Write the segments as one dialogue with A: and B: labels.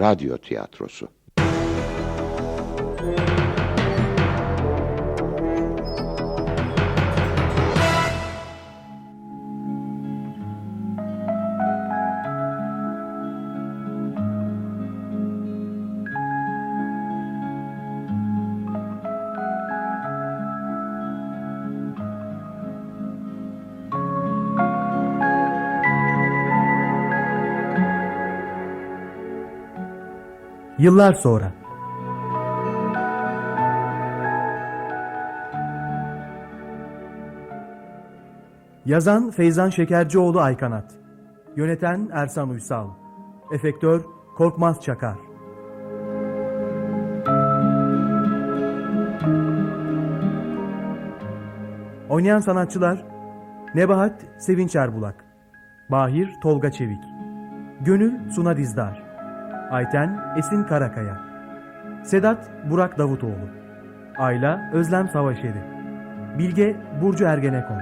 A: radyo tiyatrosu.
B: Yıllar sonra. Yazan Feyzan Şekercioğlu Aykanat. Yöneten Ersan Uysal. Efektör Korkmaz Çakar. Oynayan sanatçılar Nebahat Sevinç Erbulak Bahir Tolga Çevik Gönül Suna Dizdar Ayten Esin Karakaya. Sedat Burak Davutoğlu. Ayla Özlem Savaşeri. Bilge Burcu Ergenekon.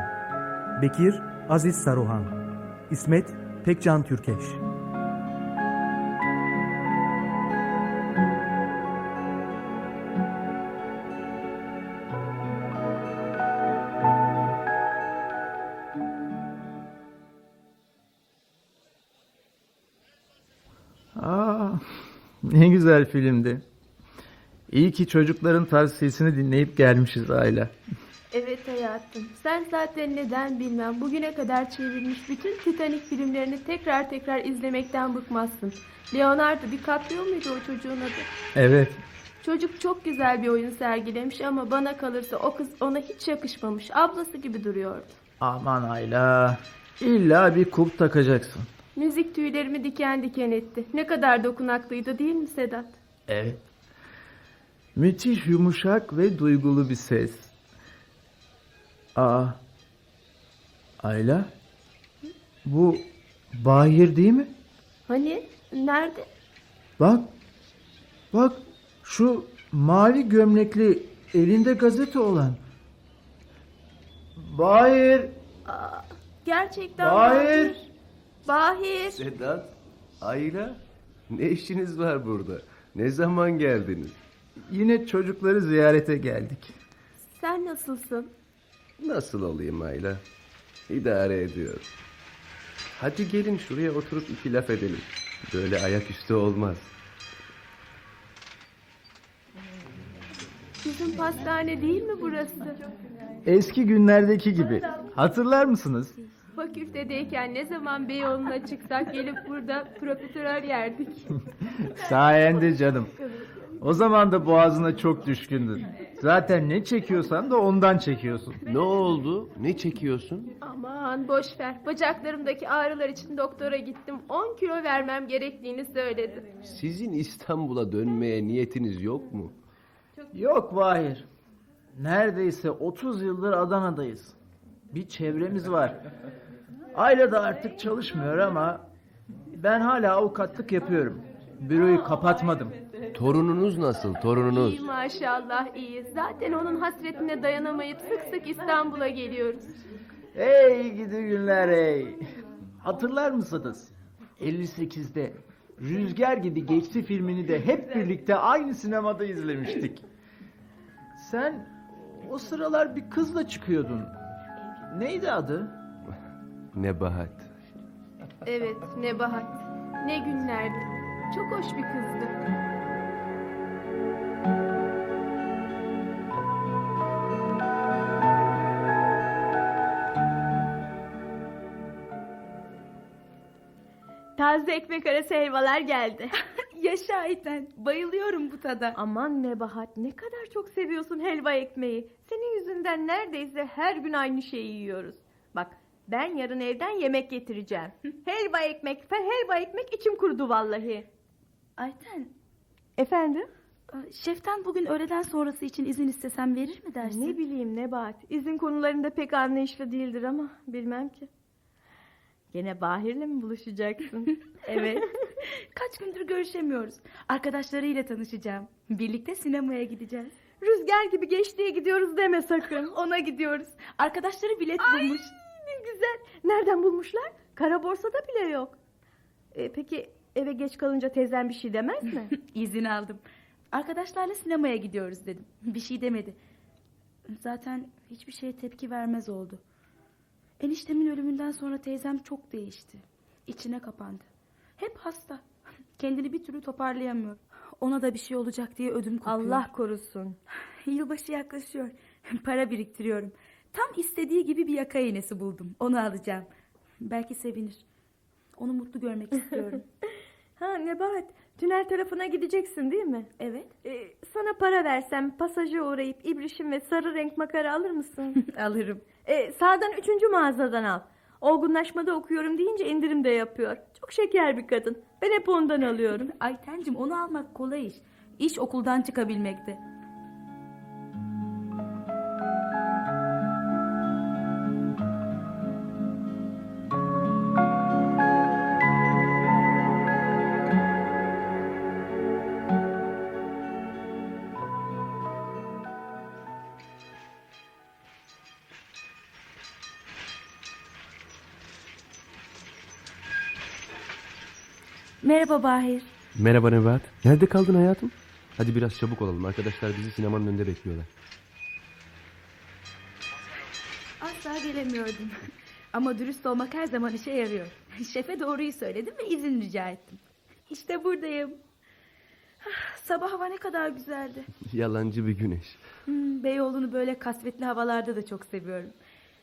B: Bekir Aziz Saruhan. İsmet Pekcan Türkeş
C: güzel filmdi. İyi ki çocukların tavsiyesini dinleyip gelmişiz aile.
D: Evet hayatım. Sen zaten neden bilmem bugüne kadar çevrilmiş bütün Titanic filmlerini tekrar tekrar izlemekten bıkmazsın. Leonardo DiCaprio muydu o çocuğun adı?
C: Evet.
D: Çocuk çok güzel bir oyun sergilemiş ama bana kalırsa o kız ona hiç yakışmamış. Ablası gibi duruyordu.
C: Aman Ayla. İlla bir kulp takacaksın.
D: Müzik tüylerimi diken diken etti. Ne kadar dokunaklıydı değil mi Sedat?
C: Evet. Müthiş yumuşak ve duygulu bir ses. Aa. Ayla. Bu Bahir değil mi?
D: Hani? Nerede?
C: Bak. Bak. Şu mavi gömlekli elinde gazete olan. Bahir.
D: Gerçekten
C: Bahir.
D: Bahir.
E: Sedat, Ayla, ne işiniz var burada? Ne zaman geldiniz?
C: Yine çocukları ziyarete geldik.
D: Sen nasılsın?
E: Nasıl olayım Ayla? İdare ediyorum. Hadi gelin şuraya oturup iki laf edelim. Böyle ayaküstü olmaz.
D: Bizim pastane değil mi burası?
C: Eski günlerdeki gibi. Hatırlar mısınız?
D: Fakültedeyken ne zaman Beyoğlu'na çıksak gelip burada profiterol yerdik.
C: Sayende canım. O zaman da boğazına çok düşkündün. Zaten ne çekiyorsan da ondan çekiyorsun.
E: Ne oldu? Ne çekiyorsun?
D: Aman boş ver. Bacaklarımdaki ağrılar için doktora gittim. 10 kilo vermem gerektiğini söyledi.
E: Sizin İstanbul'a dönmeye niyetiniz yok mu?
C: Yok Vahir. Neredeyse 30 yıldır Adana'dayız. Bir çevremiz var. Ayla da artık çalışmıyor ama ben hala avukatlık yapıyorum. Büroyu kapatmadım.
E: Torununuz nasıl, torununuz?
D: İyi maşallah iyi. Zaten onun hasretine dayanamayıp sık sık İstanbul'a geliyoruz.
C: Hey gidi günler hey. Hatırlar mısınız? 58'de Rüzgar gibi geçti filmini de hep birlikte aynı sinemada izlemiştik. Sen o sıralar bir kızla çıkıyordun. Neydi adı?
E: Nebahat.
D: Evet Nebahat. Ne günlerdi. Çok hoş bir kızdı. Taze ekmek arası helvalar geldi.
F: Yaşa Ayten. Bayılıyorum bu tada.
D: Aman Nebahat ne kadar çok seviyorsun helva ekmeği. Senin yüzünden neredeyse her gün aynı şeyi yiyoruz. Ben yarın evden yemek getireceğim. helva ekmek, helva ekmek içim kurudu vallahi.
F: Ayten.
D: Efendim?
F: e, Şeften bugün öğleden sonrası için izin istesem verir mi dersin?
D: Ne bileyim Nebahat. İzin konularında pek anlayışlı değildir ama bilmem ki. Gene Bahir'le mi buluşacaksın?
F: Evet. Kaç gündür görüşemiyoruz. Arkadaşlarıyla tanışacağım. Birlikte sinemaya gideceğiz.
D: Rüzgar gibi geçtiğe gidiyoruz deme sakın.
F: Ona gidiyoruz. Arkadaşları bilet bulmuş.
D: Güzel. Nereden bulmuşlar? Kara borsada bile yok. E, peki eve geç kalınca teyzen bir şey demez mi?
F: İzin aldım. Arkadaşlarla sinemaya gidiyoruz dedim. Bir şey demedi. Zaten hiçbir şeye tepki vermez oldu. Eniştemin ölümünden sonra teyzem çok değişti. İçine kapandı. Hep hasta. Kendini bir türlü toparlayamıyor. Ona da bir şey olacak diye ödüm kopuyor.
D: Allah korusun.
F: Yılbaşı yaklaşıyor. Para biriktiriyorum. Tam istediği gibi bir yaka iğnesi buldum. Onu alacağım. Belki sevinir. Onu mutlu görmek istiyorum.
D: Ha Nebahat, tünel tarafına gideceksin değil mi?
F: evet.
D: Ee, sana para versem pasaja uğrayıp ibrişim ve sarı renk makara alır mısın?
F: Alırım.
D: Ee, sağdan üçüncü mağazadan al. Olgunlaşmada okuyorum deyince indirim de yapıyor. Çok şeker bir kadın. Ben hep ondan alıyorum.
F: Aytencim onu almak kolay iş. İş okuldan çıkabilmekte. Merhaba Bahir.
E: Merhaba Nebahat. Nerede kaldın hayatım? Hadi biraz çabuk olalım. Arkadaşlar bizi sinemanın önünde bekliyorlar.
F: Asla gelemiyordum. Ama dürüst olmak her zaman işe yarıyor. Şefe doğruyu söyledim ve izin rica ettim. İşte buradayım. Ah, Sabah hava ne kadar güzeldi.
E: Yalancı bir güneş.
F: Hmm, Beyoğlu'nu böyle kasvetli havalarda da çok seviyorum.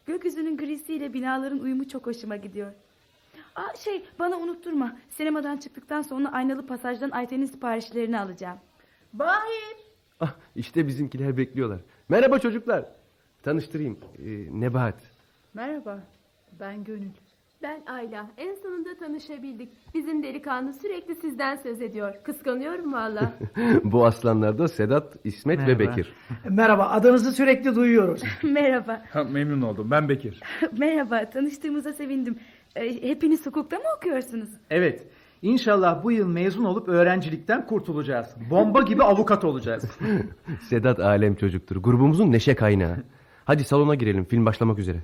F: Gökyüzünün grisiyle binaların uyumu çok hoşuma gidiyor. Aa, şey bana unutturma. Sinemadan çıktıktan sonra aynalı pasajdan Ayten'in siparişlerini alacağım.
C: Bahir.
E: Ah işte bizimkiler bekliyorlar. Merhaba çocuklar. Tanıştırayım. Ee, Nebahat.
C: Merhaba. Ben Gönül.
D: Ben Ayla. En sonunda tanışabildik. Bizim delikanlı sürekli sizden söz ediyor. Kıskanıyorum valla.
E: Bu aslanlar da Sedat, İsmet ve
C: Merhaba.
E: Bekir.
A: Merhaba, adınızı sürekli duyuyoruz.
F: Merhaba.
G: Ha, memnun oldum. Ben Bekir.
F: Merhaba. Tanıştığımıza sevindim. Ee, hepiniz hukukta mı okuyorsunuz?
C: Evet. İnşallah bu yıl mezun olup öğrencilikten kurtulacağız. Bomba gibi avukat olacağız.
E: Sedat alem çocuktur. Grubumuzun neşe kaynağı. Hadi salona girelim. Film başlamak üzere.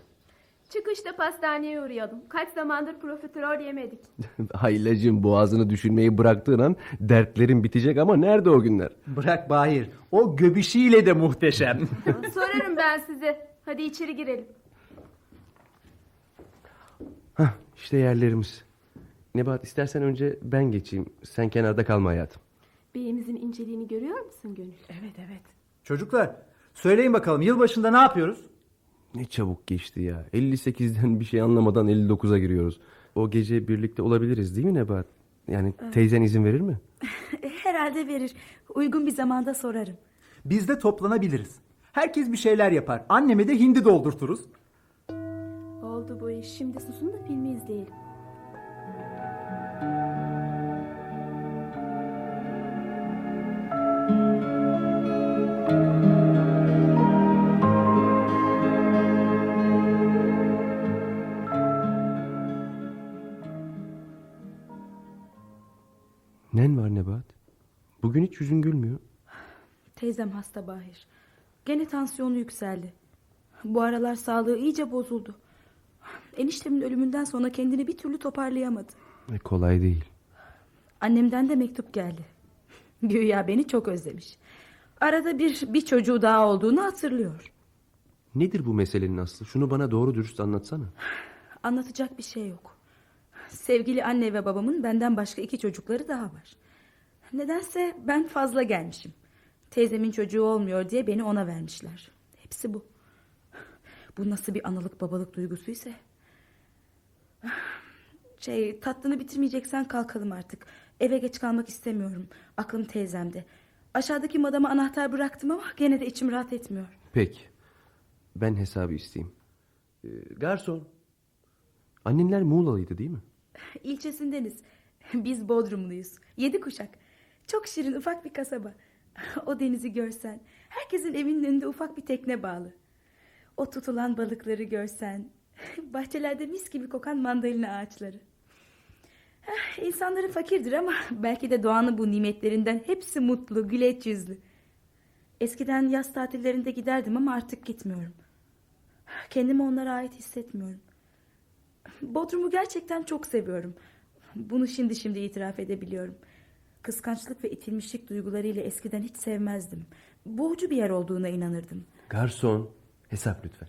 D: Çıkışta pastaneye uğrayalım. Kaç zamandır profiterol yemedik.
E: Ailacığım boğazını düşünmeyi bıraktığın an dertlerin bitecek ama nerede o günler?
C: Bırak Bahir. O göbişiyle de muhteşem.
D: Sorarım ben size. Hadi içeri girelim.
E: Hah işte yerlerimiz. Nebahat istersen önce ben geçeyim. Sen kenarda kalma hayatım.
D: Beyimizin inceliğini görüyor musun Gönül?
F: Evet evet.
A: Çocuklar, söyleyin bakalım yılbaşında ne yapıyoruz?
E: Ne çabuk geçti ya. 58'den bir şey anlamadan 59'a giriyoruz. O gece birlikte olabiliriz değil mi Nebahat? Yani teyzen izin verir mi?
F: E, Herhalde verir. Uygun bir zamanda sorarım.
A: Biz de toplanabiliriz. Herkes bir şeyler yapar. Anneme de hindi doldurturuz.
D: Oldu bu iş. Şimdi susun da filmi izleyelim.
E: Nen var Nebahat? Bugün hiç yüzün gülmüyor.
F: Teyzem hasta Bahir. Gene tansiyonu yükseldi. Bu aralar sağlığı iyice bozuldu. Eniştemin ölümünden sonra kendini bir türlü toparlayamadı.
E: E, kolay değil.
F: Annemden de mektup geldi. Güya beni çok özlemiş. Arada bir bir çocuğu daha olduğunu hatırlıyor.
E: Nedir bu meselenin aslı? Şunu bana doğru dürüst anlatsana.
F: Anlatacak bir şey yok. Sevgili anne ve babamın benden başka iki çocukları daha var. Nedense ben fazla gelmişim. Teyzemin çocuğu olmuyor diye beni ona vermişler. Hepsi bu. Bu nasıl bir analık babalık duygusu ise. Şey tatlını bitirmeyeceksen kalkalım artık. Eve geç kalmak istemiyorum. Aklım teyzemde. Aşağıdaki madama anahtar bıraktım ama gene de içim rahat etmiyor.
E: Peki. Ben hesabı isteyeyim. Ee, garson. Annenler Muğla'lıydı değil mi?
F: İlçesindeniz. Biz Bodrumluyuz. Yedi kuşak. Çok şirin ufak bir kasaba. O denizi görsen. Herkesin evinin önünde ufak bir tekne bağlı. O tutulan balıkları görsen. Bahçelerde mis gibi kokan mandalina ağaçları. Eh, İnsanları fakirdir ama belki de doğanın bu nimetlerinden hepsi mutlu, güleç yüzlü. Eskiden yaz tatillerinde giderdim ama artık gitmiyorum. Kendimi onlara ait hissetmiyorum. Bodrum'u gerçekten çok seviyorum. Bunu şimdi şimdi itiraf edebiliyorum. Kıskançlık ve itilmişlik duygularıyla eskiden hiç sevmezdim. Boğucu bir yer olduğuna inanırdım.
E: Garson hesap lütfen.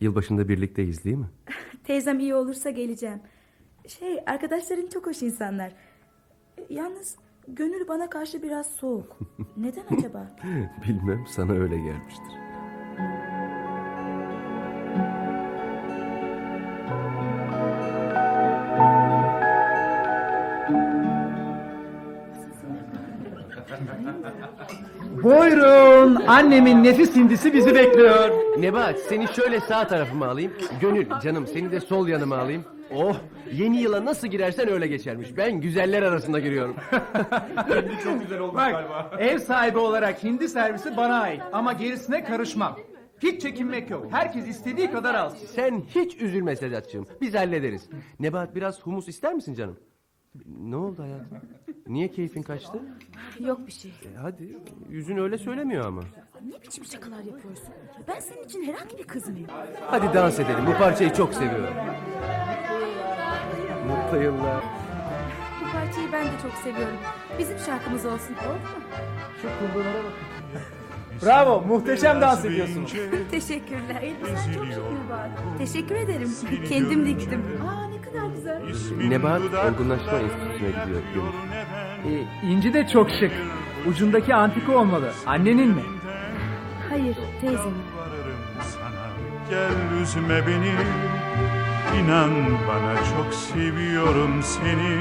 E: Yılbaşında birlikteyiz değil mi?
F: Teyzem iyi olursa geleceğim. Şey arkadaşların çok hoş insanlar. Yalnız gönül bana karşı biraz soğuk. Neden acaba?
E: Bilmem sana öyle gelmiştir.
C: Buyurun annemin nefis hindisi bizi bekliyor.
E: Nebahat seni şöyle sağ tarafıma alayım. Gönül canım seni de sol yanıma alayım. Oh yeni yıla nasıl girersen öyle geçermiş. Ben güzeller arasında giriyorum.
A: Bak ev sahibi olarak hindi servisi bana ait ama gerisine karışmam. Hiç çekinmek yok. Herkes istediği kadar alsın.
E: Sen hiç üzülme Sedat'cığım. Biz hallederiz. Nebahat biraz humus ister misin canım? Ne oldu hayatım? Niye keyfin kaçtı?
F: Yok bir şey.
E: E, hadi yüzün öyle söylemiyor ama.
F: Ne biçim şakalar yapıyorsun? Ben senin için herhangi bir kız mıyım?
E: Hadi dans edelim. Bu parçayı çok seviyorum. Mutlu yıllar.
F: Bu parçayı ben de çok seviyorum. Bizim şarkımız olsun olur mu?
A: Bravo muhteşem dans ediyorsunuz.
F: Teşekkürler. Elbisen çok şık. Teşekkür ederim. Kendim diktim. Aa ne kadar güzel.
E: Nebahat olgunlaşma enstitüsüne gidiyor. Gönül.
A: Ee, İnci de çok şık. Ucundaki antika olmalı. Annenin mi?
F: Hayır teyzemin.
G: Gel üzme beni İnan bana çok seviyorum seni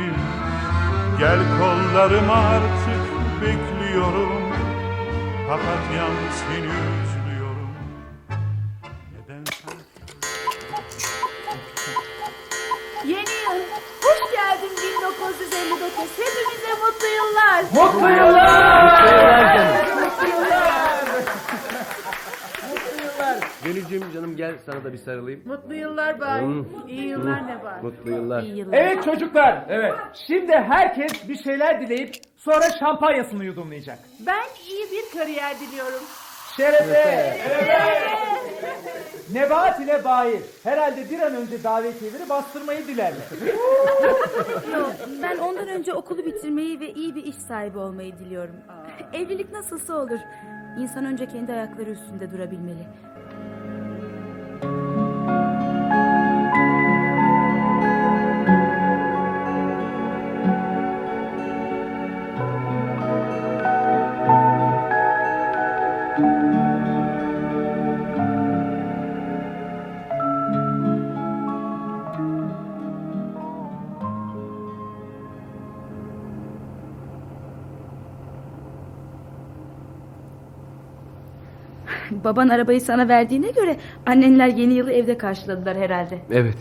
G: Gel kollarıma artık bekliyorum Papatyam seni
D: 1959. Hepimize mutlu yıllar.
A: Mutlu yıllar!
E: Gönülcüğüm canım gel sana da bir sarılayım.
D: Mutlu yıllar bay. İyi yıllar ne var?
E: Mutlu yıllar.
F: İyi yıllar.
A: Evet çocuklar. Evet. Şimdi herkes bir şeyler dileyip sonra şampanyasını yudumlayacak.
D: Ben iyi bir kariyer diliyorum.
A: Şerefe. Nebahat ile Bahir. Herhalde bir an önce davetiyeleri bastırmayı dilerler.
F: Yok, ben ondan önce okulu bitirmeyi ve iyi bir iş sahibi olmayı diliyorum. Evlilik nasılsa olur. İnsan önce kendi ayakları üstünde durabilmeli. Baban arabayı sana verdiğine göre annenler yeni yılı evde karşıladılar herhalde.
E: Evet.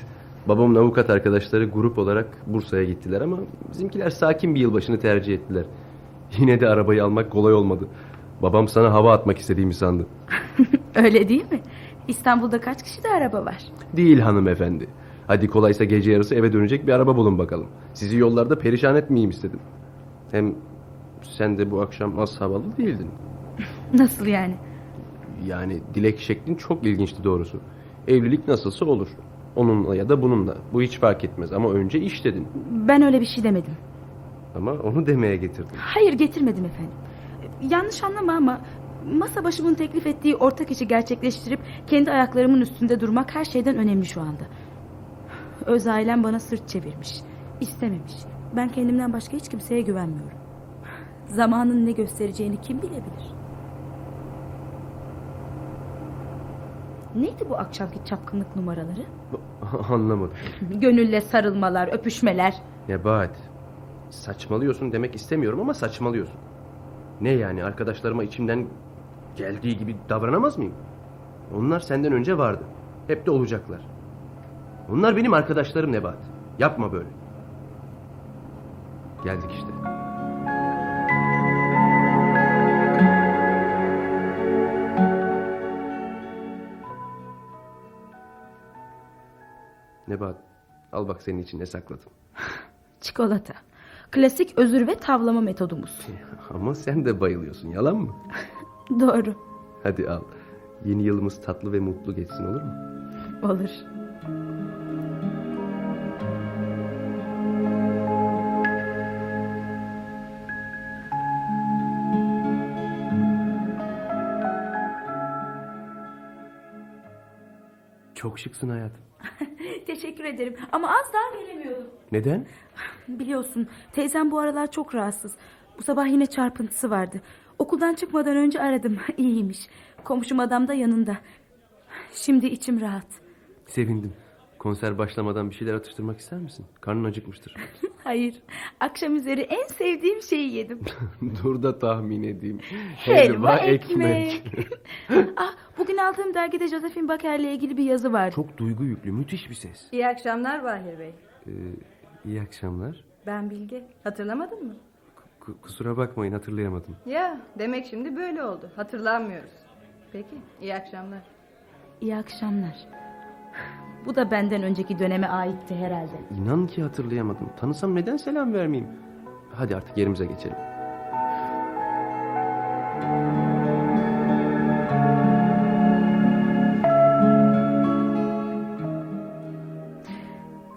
E: Babamın avukat arkadaşları grup olarak Bursa'ya gittiler ama bizimkiler sakin bir yılbaşını tercih ettiler. Yine de arabayı almak kolay olmadı. Babam sana hava atmak istediğimi sandı.
F: Öyle değil mi? İstanbul'da kaç kişide araba var?
E: Değil hanımefendi. Hadi kolaysa gece yarısı eve dönecek bir araba bulun bakalım. Sizi yollarda perişan etmeyeyim istedim. Hem sen de bu akşam az havalı değildin.
F: Nasıl yani?
E: Yani dilek şeklin çok ilginçti doğrusu. Evlilik nasılsa olur. Onunla ya da bununla. Bu hiç fark etmez ama önce iş dedin.
F: Ben öyle bir şey demedim.
E: Ama onu demeye getirdim.
F: Hayır getirmedim efendim. Yanlış anlama ama masa başımın teklif ettiği ortak işi gerçekleştirip kendi ayaklarımın üstünde durmak her şeyden önemli şu anda. Öz ailem bana sırt çevirmiş. istememiş. Ben kendimden başka hiç kimseye güvenmiyorum. Zamanın ne göstereceğini kim bilebilir? Neydi bu akşamki çapkınlık numaraları?
E: Anlamadım.
F: Gönülle sarılmalar, öpüşmeler.
E: Nebahat. Saçmalıyorsun demek istemiyorum ama saçmalıyorsun. Ne yani arkadaşlarıma içimden geldiği gibi davranamaz mıyım? Onlar senden önce vardı. Hep de olacaklar. Onlar benim arkadaşlarım Nebahat. Yapma böyle. Geldik işte. Nebahat al bak senin için ne sakladım.
F: Çikolata. Klasik özür ve tavlama metodumuz.
E: Ama sen de bayılıyorsun yalan mı?
F: Doğru.
E: Hadi al. Yeni yılımız tatlı ve mutlu geçsin olur mu?
F: Olur.
E: Çok şıksın hayatım.
F: Teşekkür ederim ama az daha veremiyordum.
E: Neden?
F: Biliyorsun teyzem bu aralar çok rahatsız. Bu sabah yine çarpıntısı vardı. Okuldan çıkmadan önce aradım. İyiymiş. Komşum adam da yanında. Şimdi içim rahat.
E: Sevindim. Konser başlamadan bir şeyler atıştırmak ister misin? Karnın acıkmıştır.
F: Hayır. Akşam üzeri en sevdiğim şeyi yedim.
E: Dur da tahmin edeyim.
F: Helva ekmek. ah, bugün aldığım dergide Josephine Baker'le ilgili bir yazı vardı.
E: Çok duygu yüklü, müthiş bir ses.
H: İyi akşamlar Bahir Bey.
E: Ee, iyi akşamlar.
H: Ben Bilge. Hatırlamadın mı?
E: K- kusura bakmayın hatırlayamadım.
H: Ya demek şimdi böyle oldu. Hatırlanmıyoruz. Peki iyi akşamlar.
F: İyi akşamlar. Bu da benden önceki döneme aitti herhalde.
E: İnan ki hatırlayamadım. Tanısam neden selam vermeyeyim? Hadi artık yerimize geçelim.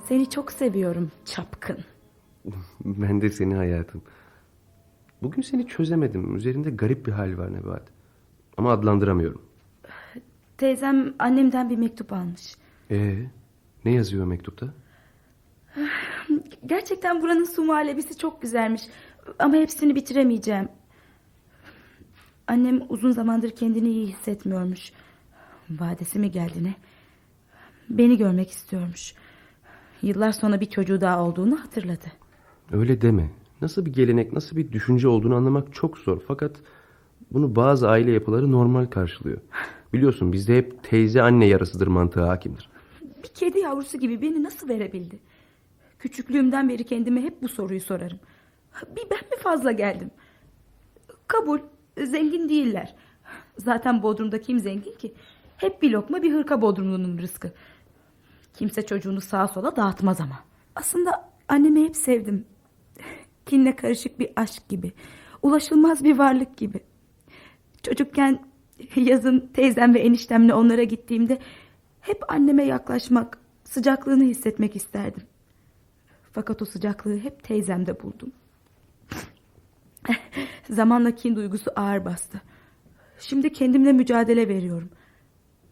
F: Seni çok seviyorum çapkın.
E: Ben de seni hayatım. Bugün seni çözemedim. Üzerinde garip bir hal var Nebahat. Ama adlandıramıyorum.
F: Teyzem annemden bir mektup almış.
E: Ee, ne yazıyor mektupta?
F: Gerçekten buranın su muhallebisi çok güzelmiş. Ama hepsini bitiremeyeceğim. Annem uzun zamandır kendini iyi hissetmiyormuş. Vadesi mi geldi ne? Beni görmek istiyormuş. Yıllar sonra bir çocuğu daha olduğunu hatırladı.
E: Öyle deme. Nasıl bir gelenek, nasıl bir düşünce olduğunu anlamak çok zor. Fakat bunu bazı aile yapıları normal karşılıyor. Biliyorsun bizde hep teyze anne yarasıdır mantığı hakimdir.
F: Bir kedi yavrusu gibi beni nasıl verebildi? Küçüklüğümden beri kendime hep bu soruyu sorarım. Bir ben mi fazla geldim? Kabul, zengin değiller. Zaten Bodrum'da kim zengin ki? Hep bir lokma bir hırka Bodrumlu'nun rızkı. Kimse çocuğunu sağa sola dağıtmaz ama. Aslında annemi hep sevdim. Kinle karışık bir aşk gibi. Ulaşılmaz bir varlık gibi. Çocukken yazın teyzem ve eniştemle onlara gittiğimde hep anneme yaklaşmak, sıcaklığını hissetmek isterdim. Fakat o sıcaklığı hep teyzemde buldum. Zamanla kin duygusu ağır bastı. Şimdi kendimle mücadele veriyorum.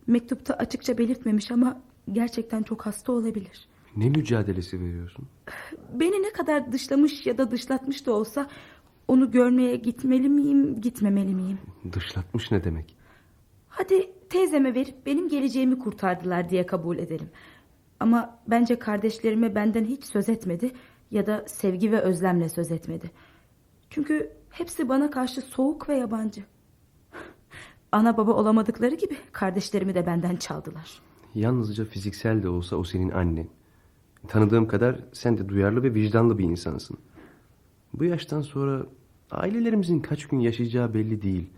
F: Mektupta açıkça belirtmemiş ama gerçekten çok hasta olabilir.
E: Ne mücadelesi veriyorsun?
F: Beni ne kadar dışlamış ya da dışlatmış da olsa onu görmeye gitmeli miyim, gitmemeli miyim?
E: Dışlatmış ne demek?
F: Hadi teyzeme verip benim geleceğimi kurtardılar diye kabul edelim. Ama bence kardeşlerime benden hiç söz etmedi ya da sevgi ve özlemle söz etmedi. Çünkü hepsi bana karşı soğuk ve yabancı. Ana baba olamadıkları gibi kardeşlerimi de benden çaldılar.
E: Yalnızca fiziksel de olsa o senin annen. Tanıdığım kadar sen de duyarlı ve vicdanlı bir insansın. Bu yaştan sonra ailelerimizin kaç gün yaşayacağı belli değil.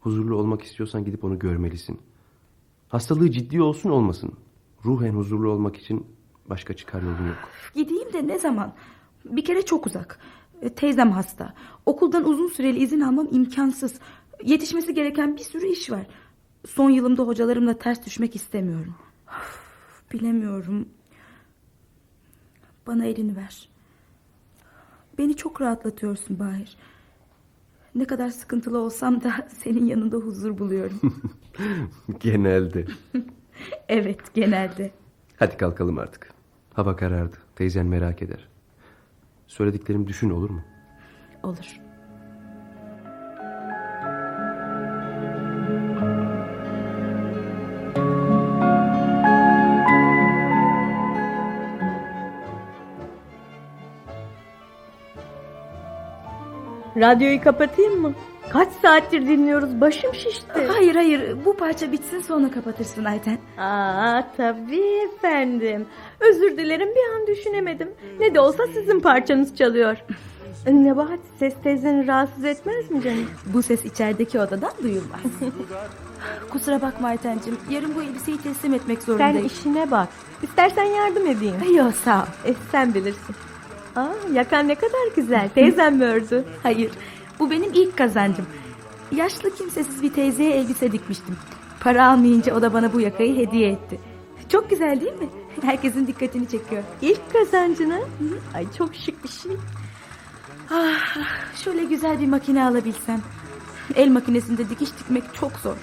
E: Huzurlu olmak istiyorsan gidip onu görmelisin. Hastalığı ciddi olsun olmasın. Ruhen huzurlu olmak için başka çıkar yolun yok.
F: Gideyim de ne zaman? Bir kere çok uzak. E, Teyzem hasta. Okuldan uzun süreli izin almam imkansız. Yetişmesi gereken bir sürü iş var. Son yılımda hocalarımla ters düşmek istemiyorum. Of, bilemiyorum. Bana elini ver. Beni çok rahatlatıyorsun Bahir. Ne kadar sıkıntılı olsam da senin yanında huzur buluyorum.
E: Genelde.
F: evet genelde.
E: Hadi kalkalım artık. Hava karardı. Teyzen merak eder. Söylediklerimi düşün olur mu?
F: Olur.
D: Radyoyu kapatayım mı? Kaç saattir dinliyoruz başım şişti.
F: Hayır hayır bu parça bitsin sonra kapatırsın Ayten.
D: Aa tabii efendim. Özür dilerim bir an düşünemedim. Ne de olsa sizin parçanız çalıyor. Nebahat ses teyzeni rahatsız etmez mi canım?
F: Bu ses içerideki odadan duyulmaz. Kusura bakma Aytencim. Yarın bu elbiseyi teslim etmek
D: Sen
F: zorundayım.
D: işine bak. İstersen yardım edeyim.
F: Yok sağ ol.
D: E, sen bilirsin. Aa, yakan ne kadar güzel. Teyzem mi ördü?
F: Hayır bu benim ilk kazancım. Yaşlı kimsesiz bir teyzeye elbise dikmiştim. Para almayınca o da bana bu yakayı hediye etti. Çok güzel değil mi? Herkesin dikkatini çekiyor.
D: İlk kazancını. Ay çok şık bir şey.
F: Ah, şöyle güzel bir makine alabilsem. El makinesinde dikiş dikmek çok zor.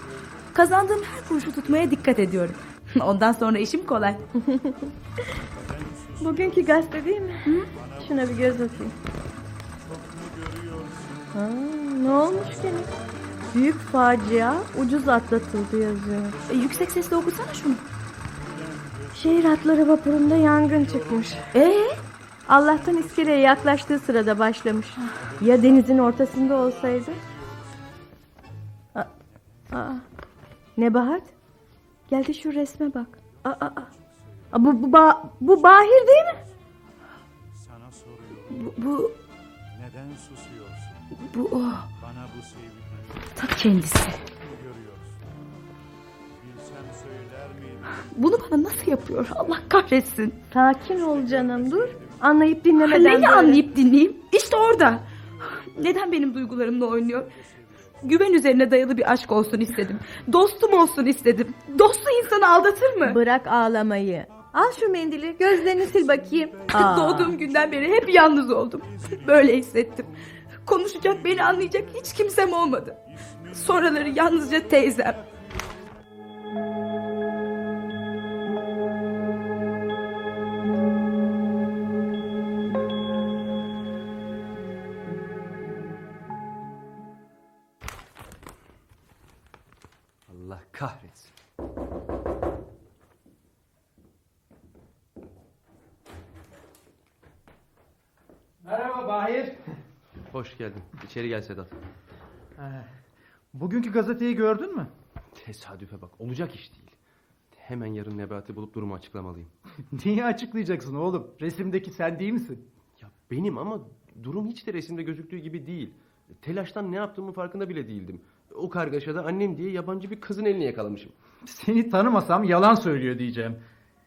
F: Kazandığım her kuruşu tutmaya dikkat ediyorum. Ondan sonra işim kolay.
D: Bugünkü gazete değil mi? Şuna bir göz atayım. Ha, ne olmuş gene? Büyük facia ucuz atlatıldı yazıyor.
F: E, yüksek sesle okusana şunu.
D: Şehir hatları vapurunda yangın çıkmış.
F: Ee?
D: Allah'tan iskeleye yaklaştığı sırada başlamış. Ya denizin ortasında olsaydı? Aa, aa. Nebahat? Gel de şu resme bak. Aa. Aa, Bu, bu, ba- bu Bahir değil mi?
G: Sana soruyorum
F: Bu, bu,
G: neden susuyorsun?
F: bu o.
G: Bana bu sevgiyi
F: Ta kendisi. Bunu bana nasıl yapıyor? Allah kahretsin.
D: Sakin ol canım dur. Anlayıp dinlemeden
F: Neyi
D: böyle.
F: anlayıp dinleyeyim? İşte orada. Neden benim duygularımla oynuyor? Güven üzerine dayalı bir aşk olsun istedim. Dostum olsun istedim. Dostu insanı aldatır mı?
D: Bırak ağlamayı. Al şu mendili gözlerini sil bakayım. Aa.
F: Doğduğum günden beri hep yalnız oldum. Böyle hissettim. Konuşacak, beni anlayacak hiç kimsem olmadı. Sonraları yalnızca teyzem.
E: Geldin. İçeri gel Sedat.
A: Bugünkü gazeteyi gördün mü?
E: Tesadüfe bak. Olacak iş değil. Hemen yarın Nebat'ı bulup durumu açıklamalıyım.
A: Niye açıklayacaksın oğlum? Resimdeki sen değil misin?
E: Ya benim ama durum hiç de resimde gözüktüğü gibi değil. Telaştan ne yaptığımın farkında bile değildim. O kargaşada annem diye yabancı bir kızın elini yakalamışım.
A: Seni tanımasam yalan söylüyor diyeceğim.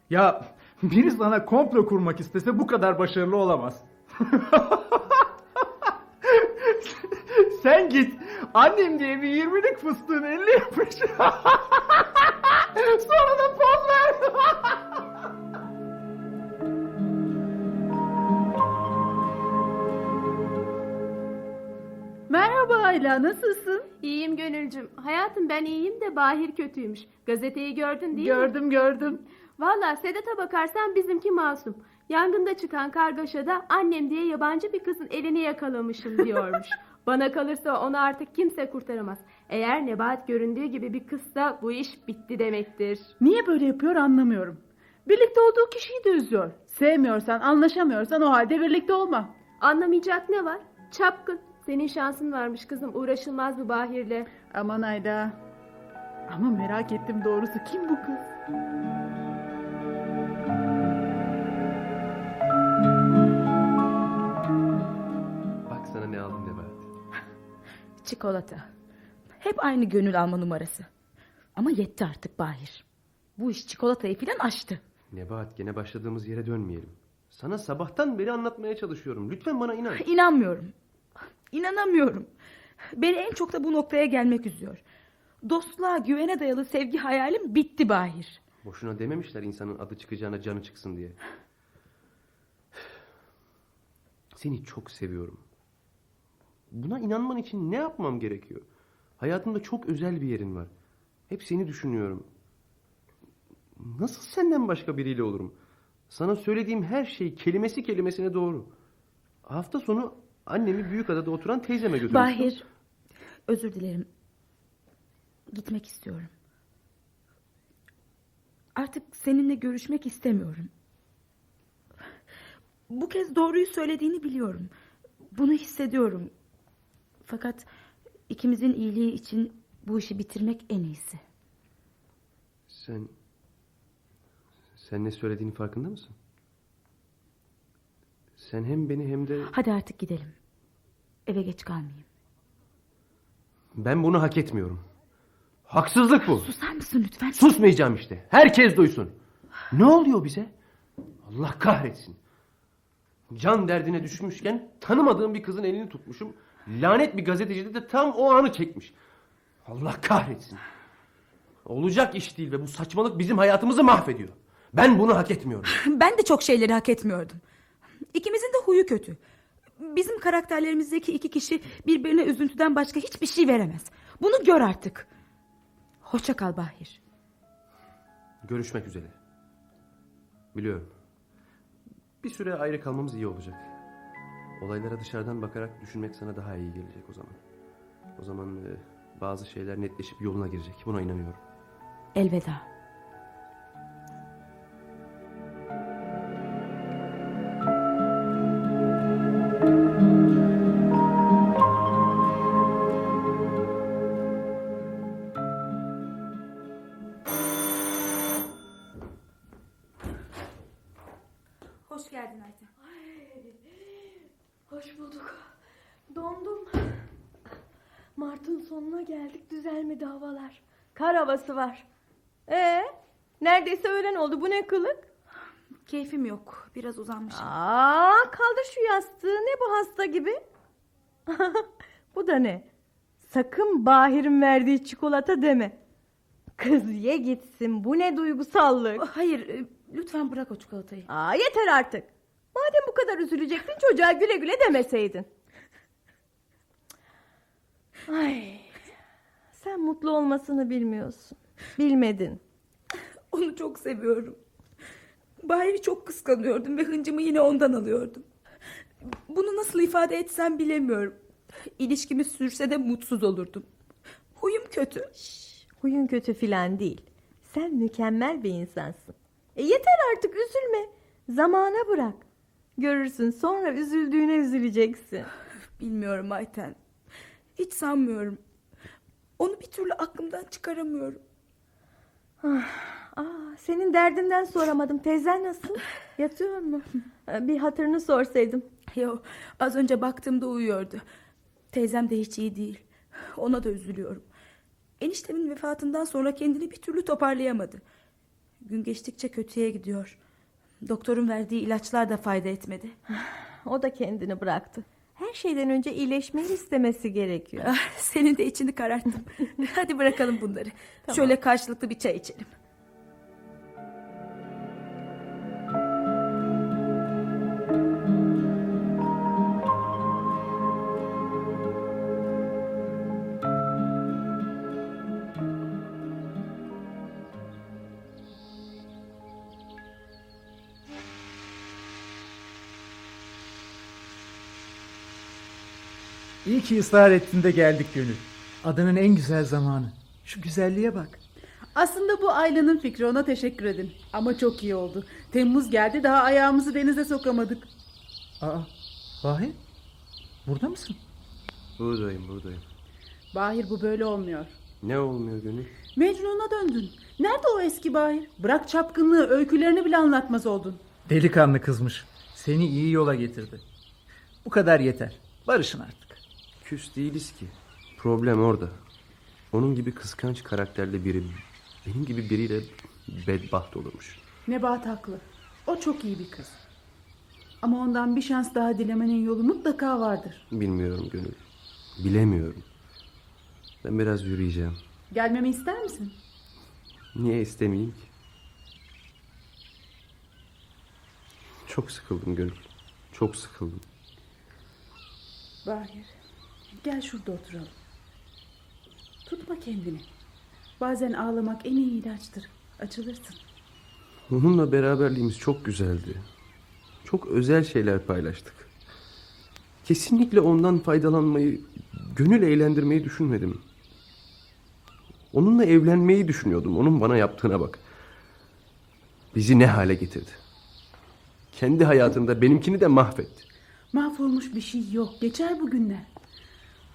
A: Ya biri sana komplo kurmak istese bu kadar başarılı olamaz. Sen git annem diye bir yirmilik fıstığın elini yapış. Sonra da poz ver.
H: Merhaba Ayla nasılsın?
I: İyiyim Gönülcüm. Hayatım ben iyiyim de Bahir kötüymüş. Gazeteyi gördün değil mi?
H: Gördüm gördüm.
I: Valla Sedat'a bakarsan bizimki masum. Yangında çıkan kargaşada annem diye yabancı bir kızın elini yakalamışım diyormuş. Bana kalırsa onu artık kimse kurtaramaz. Eğer Nebahat göründüğü gibi bir kızsa bu iş bitti demektir.
H: Niye böyle yapıyor anlamıyorum. Birlikte olduğu kişiyi de üzüyor. Sevmiyorsan, anlaşamıyorsan o halde birlikte olma.
I: Anlamayacak ne var? Çapkın. Senin şansın varmış kızım. Uğraşılmaz bu Bahir'le.
H: Aman Ayla. Ama merak ettim doğrusu kim bu kız?
F: Çikolata. Hep aynı gönül alma numarası. Ama yetti artık Bahir. Bu iş çikolatayı filan aştı.
E: Nebahat gene başladığımız yere dönmeyelim. Sana sabahtan beri anlatmaya çalışıyorum. Lütfen bana inan.
F: İnanmıyorum. İnanamıyorum. Beni en çok da bu noktaya gelmek üzüyor. Dostluğa, güvene dayalı sevgi hayalim bitti Bahir.
E: Boşuna dememişler insanın adı çıkacağına canı çıksın diye. Seni çok seviyorum. Buna inanman için ne yapmam gerekiyor? Hayatımda çok özel bir yerin var. Hep seni düşünüyorum. Nasıl senden başka biriyle olurum? Sana söylediğim her şey kelimesi kelimesine doğru. Hafta sonu annemi Büyükada'da oturan teyzeme götürmüştüm.
F: Bahir, özür dilerim. Gitmek istiyorum. Artık seninle görüşmek istemiyorum. Bu kez doğruyu söylediğini biliyorum. Bunu hissediyorum. Fakat ikimizin iyiliği için bu işi bitirmek en iyisi.
E: Sen... Sen ne söylediğini farkında mısın? Sen hem beni hem de...
F: Hadi artık gidelim. Eve geç kalmayayım.
E: Ben bunu hak etmiyorum. Haksızlık bu.
F: Susar mısın lütfen?
E: Susmayacağım işte. Herkes duysun. Ne oluyor bize? Allah kahretsin. Can derdine düşmüşken tanımadığım bir kızın elini tutmuşum. Lanet bir gazeteci de tam o anı çekmiş. Allah kahretsin. Olacak iş değil ve bu saçmalık bizim hayatımızı mahvediyor. Ben bunu hak etmiyorum.
F: Ben de çok şeyleri hak etmiyordum. İkimizin de huyu kötü. Bizim karakterlerimizdeki iki kişi birbirine üzüntüden başka hiçbir şey veremez. Bunu gör artık. Hoşça kal Bahir.
E: Görüşmek üzere. Biliyorum. Bir süre ayrı kalmamız iyi olacak. Olaylara dışarıdan bakarak düşünmek sana daha iyi gelecek o zaman. O zaman e, bazı şeyler netleşip yoluna girecek. Buna inanıyorum.
F: Elveda. Hoş geldin Ayten.
D: Hoş bulduk. Dondum. Mart'ın sonuna geldik düzelmedi havalar. Kar havası var. Ee, neredeyse öğlen oldu. Bu ne kılık?
F: Keyfim yok. Biraz uzanmışım.
D: Aa, kaldır şu yastığı. Ne bu hasta gibi? bu da ne? Sakın Bahir'in verdiği çikolata deme. Kız ye gitsin. Bu ne duygusallık?
F: Hayır, e, lütfen bırak o çikolatayı.
D: Aa, yeter artık. Madem bu kadar üzülecektin çocuğa güle güle demeseydin. Ay, sen mutlu olmasını bilmiyorsun. Bilmedin.
F: Onu çok seviyorum. Bahir'i çok kıskanıyordum ve hıncımı yine ondan alıyordum. Bunu nasıl ifade etsem bilemiyorum. İlişkimiz sürse de mutsuz olurdum. Huyum kötü.
D: Huyun kötü filan değil. Sen mükemmel bir insansın. E yeter artık üzülme. Zamana bırak. Görürsün sonra üzüldüğüne üzüleceksin.
F: Bilmiyorum Ayten. Hiç sanmıyorum. Onu bir türlü aklımdan çıkaramıyorum.
D: Aa, senin derdinden soramadım. Teyzen nasıl? Yatıyor mu? Bir hatırını sorsaydım.
F: Yo, az önce baktığımda uyuyordu. Teyzem de hiç iyi değil. Ona da üzülüyorum. Eniştemin vefatından sonra kendini bir türlü toparlayamadı. Gün geçtikçe kötüye gidiyor. Doktorun verdiği ilaçlar da fayda etmedi.
D: O da kendini bıraktı. Her şeyden önce iyileşmeyi istemesi gerekiyor.
F: Ah, senin de içini kararttım. Hadi bırakalım bunları. Şöyle karşılıklı bir çay içelim.
A: İyi ki ısrar ettin de geldik Gönül. Adının en güzel zamanı. Şu güzelliğe bak.
H: Aslında bu Ayla'nın fikri ona teşekkür edin. Ama çok iyi oldu. Temmuz geldi daha ayağımızı denize sokamadık.
A: Aa, Bahir. Burada mısın?
E: Buradayım buradayım.
H: Bahir bu böyle olmuyor.
E: Ne olmuyor Gönül?
H: Mecnun'a döndün. Nerede o eski Bahir? Bırak çapkınlığı öykülerini bile anlatmaz oldun.
A: Delikanlı kızmış. Seni iyi yola getirdi. Bu kadar yeter. Barışın artık.
E: Küs değiliz ki. Problem orada. Onun gibi kıskanç karakterli biri benim gibi biriyle bedbaht olurmuş.
H: Nebahat haklı. O çok iyi bir kız. Ama ondan bir şans daha dilemenin yolu mutlaka vardır.
E: Bilmiyorum Gönül. Bilemiyorum. Ben biraz yürüyeceğim.
H: Gelmemi ister misin?
E: Niye istemeyeyim ki? Çok sıkıldım Gönül. Çok sıkıldım.
H: Bahir, gel şurada oturalım. Tutma kendini. Bazen ağlamak en iyi ilaçtır. Açılırsın.
E: Onunla beraberliğimiz çok güzeldi. Çok özel şeyler paylaştık. Kesinlikle ondan faydalanmayı, gönül eğlendirmeyi düşünmedim. Onunla evlenmeyi düşünüyordum. Onun bana yaptığına bak. Bizi ne hale getirdi. Kendi hayatında benimkini de mahvetti.
H: Mahvolmuş bir şey yok. Geçer bu günler.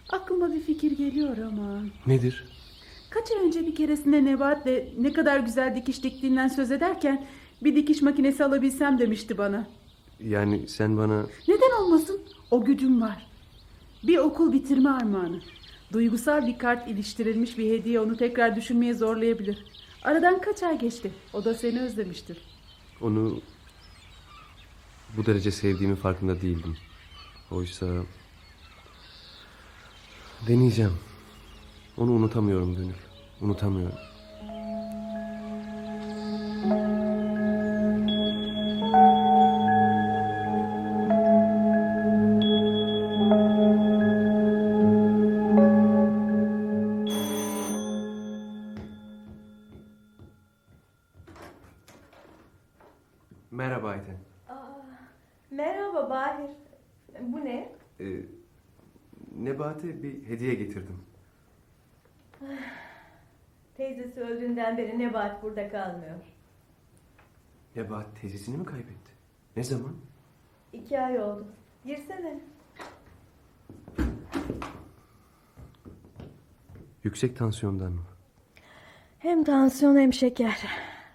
H: Aklıma bir fikir geliyor ama...
E: Nedir?
H: Kaç ay önce bir keresinde Nebahat'le ne kadar güzel dikiş diktiğinden söz ederken... ...bir dikiş makinesi alabilsem demişti bana.
E: Yani sen bana
H: Neden olmasın? O gücüm var. Bir okul bitirme armağanı. Duygusal bir kart iliştirilmiş bir hediye onu tekrar düşünmeye zorlayabilir. Aradan kaç ay geçti? O da seni özlemiştir.
E: onu bu derece sevdiğimi farkında değildim. Oysa deneyeceğim. Onu unutamıyorum Gönül. Unutamıyorum. Hediye getirdim.
D: Teyzesi öldüğünden beri Nebahat burada kalmıyor.
E: Nebat teyzesini mi kaybetti? Ne zaman?
D: İki ay oldu. Girsene.
E: Yüksek tansiyondan mı?
D: Hem tansiyon hem şeker.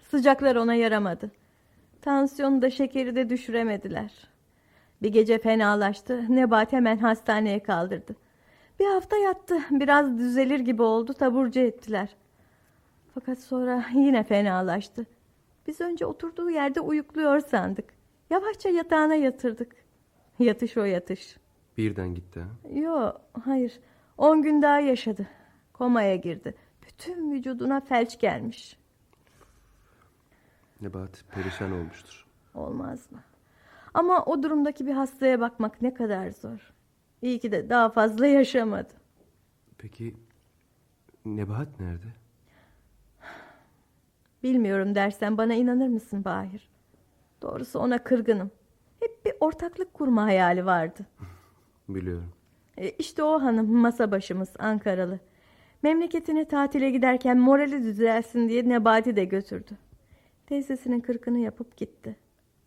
D: Sıcaklar ona yaramadı. Tansiyonu da şekeri de düşüremediler. Bir gece fenalaştı. Nebat hemen hastaneye kaldırdı. Bir hafta yattı. Biraz düzelir gibi oldu. Taburcu ettiler. Fakat sonra yine fenalaştı. Biz önce oturduğu yerde uyukluyor sandık. Yavaşça yatağına yatırdık. Yatış o yatış.
E: Birden gitti ha?
D: Yo, hayır. On gün daha yaşadı. Komaya girdi. Bütün vücuduna felç gelmiş.
E: Nebat perişan olmuştur.
D: Olmaz mı? Ama o durumdaki bir hastaya bakmak ne kadar zor. İyi ki de daha fazla yaşamadı.
E: Peki Nebat nerede?
D: Bilmiyorum dersen bana inanır mısın Bahir? Doğrusu ona kırgınım. Hep bir ortaklık kurma hayali vardı.
E: Biliyorum.
D: E, işte o hanım masa başımız Ankaralı. Memleketine tatile giderken morali düzelsin diye Nebati de götürdü. Teyzesinin kırkını yapıp gitti.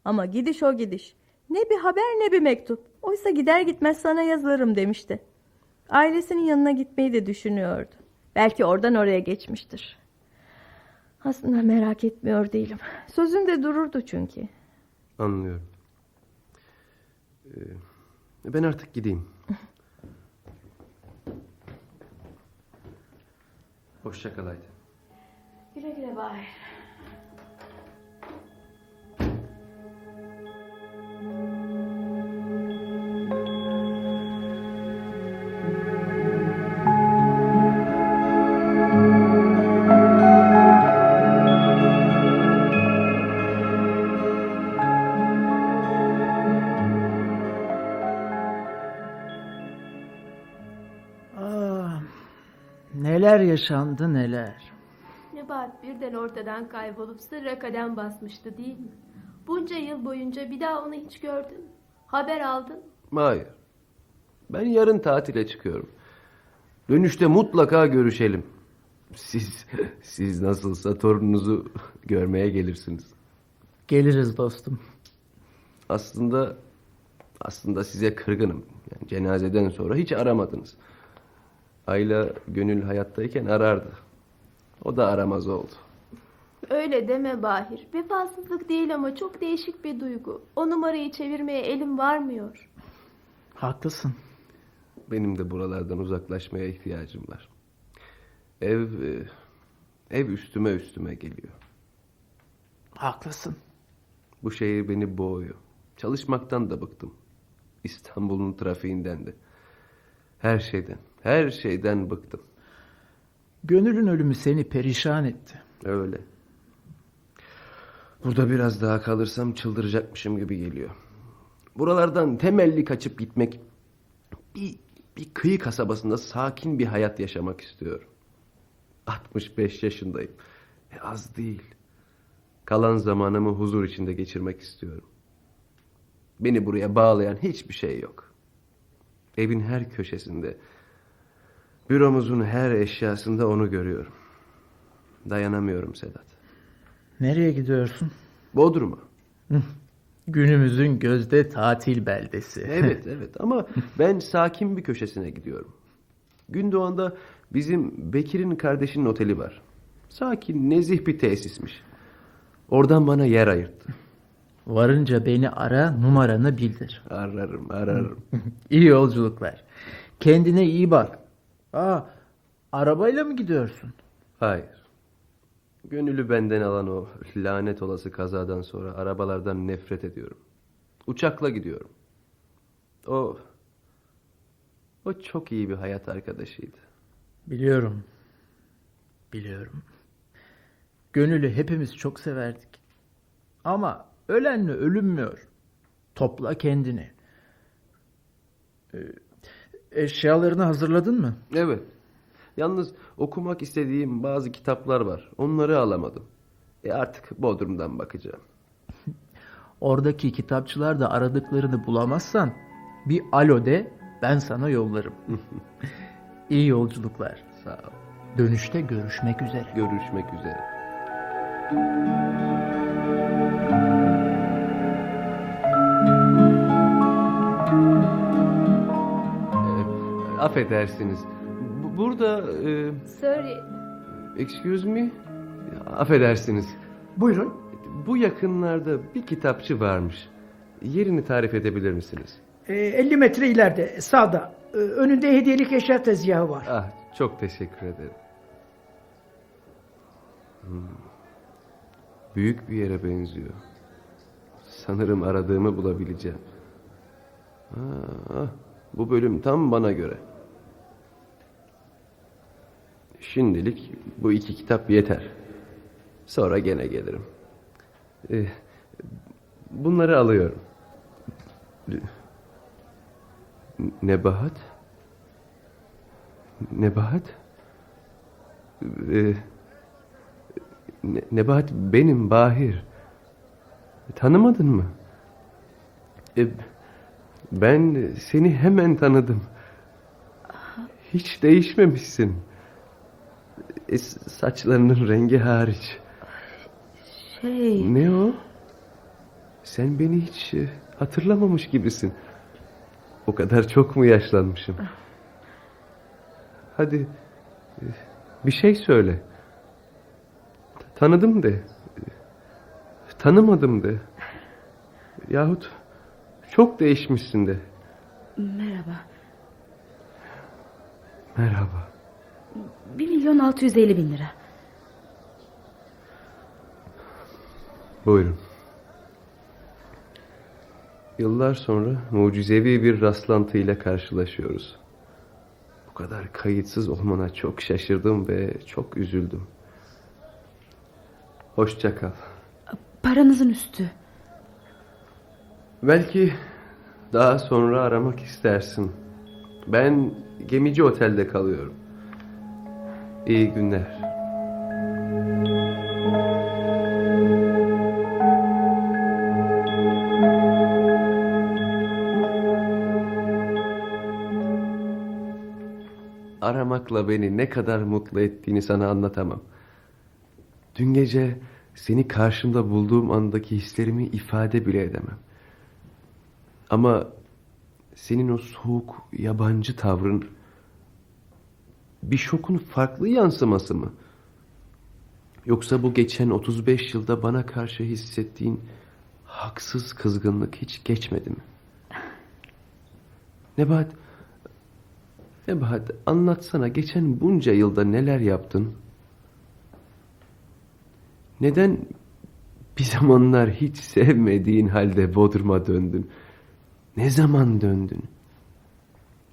D: Ama gidiş o gidiş. Ne bir haber ne bir mektup. Oysa gider gitmez sana yazarım demişti. Ailesinin yanına gitmeyi de düşünüyordu. Belki oradan oraya geçmiştir. Aslında merak etmiyor değilim. Sözünde dururdu çünkü.
E: Anlıyorum. Ee, ben artık gideyim. Hoşça kal Ayten.
D: Güle güle Bahir.
C: Yaşandı neler.
I: Nebahat birden ortadan kaybolup sırra kadem basmıştı değil mi? Bunca yıl boyunca bir daha onu hiç gördün mü? Haber aldın mı?
E: Hayır. Ben yarın tatile çıkıyorum. Dönüşte mutlaka görüşelim. Siz siz nasılsa torununuzu görmeye gelirsiniz.
C: Geliriz dostum.
E: Aslında aslında size kırgınım. Yani cenazeden sonra hiç aramadınız. Ayla gönül hayattayken arardı. O da aramaz oldu.
I: Öyle deme Bahir. Vefasızlık değil ama çok değişik bir duygu. O numarayı çevirmeye elim varmıyor.
C: Haklısın.
E: Benim de buralardan uzaklaşmaya ihtiyacım var. Ev e, ev üstüme üstüme geliyor.
C: Haklısın.
E: Bu şehir beni boğuyor. Çalışmaktan da bıktım. İstanbul'un trafiğinden de. Her şeyden, her şeyden bıktım.
C: Gönül'ün ölümü seni perişan etti.
E: Öyle. Burada biraz daha kalırsam çıldıracakmışım gibi geliyor. Buralardan temelli kaçıp gitmek, bir, bir kıyı kasabasında sakin bir hayat yaşamak istiyorum. 65 yaşındayım. E, az değil. Kalan zamanımı huzur içinde geçirmek istiyorum. Beni buraya bağlayan hiçbir şey yok. Evin her köşesinde, büromuzun her eşyasında onu görüyorum. Dayanamıyorum Sedat.
C: Nereye gidiyorsun?
E: Bodrum'a.
C: Günümüzün gözde tatil beldesi.
E: Evet evet ama ben sakin bir köşesine gidiyorum. Gündoğan'da bizim Bekir'in kardeşinin oteli var. Sakin, nezih bir tesismiş. Oradan bana yer ayırttı.
C: Varınca beni ara, numaranı bildir.
E: Ararım, ararım.
C: İyi yolculuklar. Kendine iyi bak. Aa, arabayla mı gidiyorsun?
E: Hayır. Gönülü benden alan o lanet olası kazadan sonra arabalardan nefret ediyorum. Uçakla gidiyorum. O o çok iyi bir hayat arkadaşıydı.
C: Biliyorum. Biliyorum. Gönül'ü hepimiz çok severdik. Ama ölenle ölünmüyor. Topla kendini. Ee, eşyalarını hazırladın mı?
E: Evet. Yalnız okumak istediğim bazı kitaplar var. Onları alamadım. E artık Bodrum'dan bakacağım.
C: Oradaki kitapçılarda aradıklarını bulamazsan bir alo de ben sana yollarım. İyi yolculuklar.
E: Sağ ol.
C: Dönüşte görüşmek üzere.
E: Görüşmek üzere. Ee, affedersiniz. Bu- Burada e,
I: Sorry.
E: excuse me. Affedersiniz.
J: Buyurun.
E: Bu yakınlarda bir kitapçı varmış. Yerini tarif edebilir misiniz?
J: Ee, 50 metre ileride sağda. Ee, önünde hediyelik eşya tezgahı var.
E: Ah, çok teşekkür ederim. Hmm. Büyük bir yere benziyor. Sanırım aradığımı bulabileceğim. Ah, bu bölüm tam bana göre. Şimdilik bu iki kitap yeter. Sonra gene gelirim. Eh, bunları alıyorum. Nebahat? Nebahat? Ee, Ne- Nebahat benim Bahir. Tanımadın mı? E, ben seni hemen tanıdım. Hiç değişmemişsin. E, saçlarının rengi hariç.
F: Şey...
E: Ne o? Sen beni hiç e, hatırlamamış gibisin. O kadar çok mu yaşlanmışım? Hadi e, bir şey söyle. Tanıdım de. Tanımadım de. Yahut çok değişmişsin de.
F: Merhaba.
E: Merhaba.
F: 1 milyon 650 bin lira.
E: Buyurun. Yıllar sonra mucizevi bir rastlantıyla karşılaşıyoruz. Bu kadar kayıtsız olmana çok şaşırdım ve çok üzüldüm. Hoşça kal.
F: Paranızın üstü.
E: Belki daha sonra aramak istersin. Ben gemici otelde kalıyorum. İyi günler. Aramakla beni ne kadar mutlu ettiğini sana anlatamam. Dün gece seni karşımda bulduğum andaki hislerimi ifade bile edemem. Ama senin o soğuk, yabancı tavrın bir şokun farklı yansıması mı? Yoksa bu geçen 35 yılda bana karşı hissettiğin haksız kızgınlık hiç geçmedi mi? Nebahat, Nebahat anlatsana geçen bunca yılda neler yaptın? Neden bir zamanlar hiç sevmediğin halde Bodrum'a döndün? Ne zaman döndün?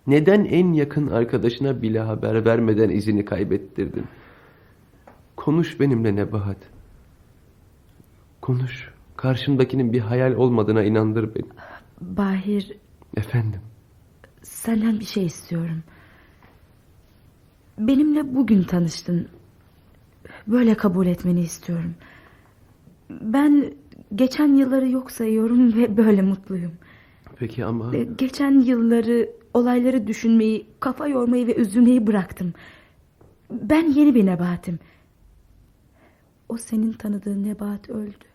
E: Neden en yakın arkadaşına bile haber vermeden izini kaybettirdin? Konuş benimle Nebahat. Konuş. Karşımdakinin bir hayal olmadığına inandır beni.
F: Bahir
E: Efendim.
F: senden bir şey istiyorum. Benimle bugün tanıştın. Böyle kabul etmeni istiyorum. Ben geçen yılları yok sayıyorum ve böyle mutluyum.
E: Peki ama...
F: E, Geçen yılları, olayları düşünmeyi, kafa yormayı ve üzülmeyi bıraktım. Ben yeni bir nebahatim. O senin tanıdığın nebahat öldü.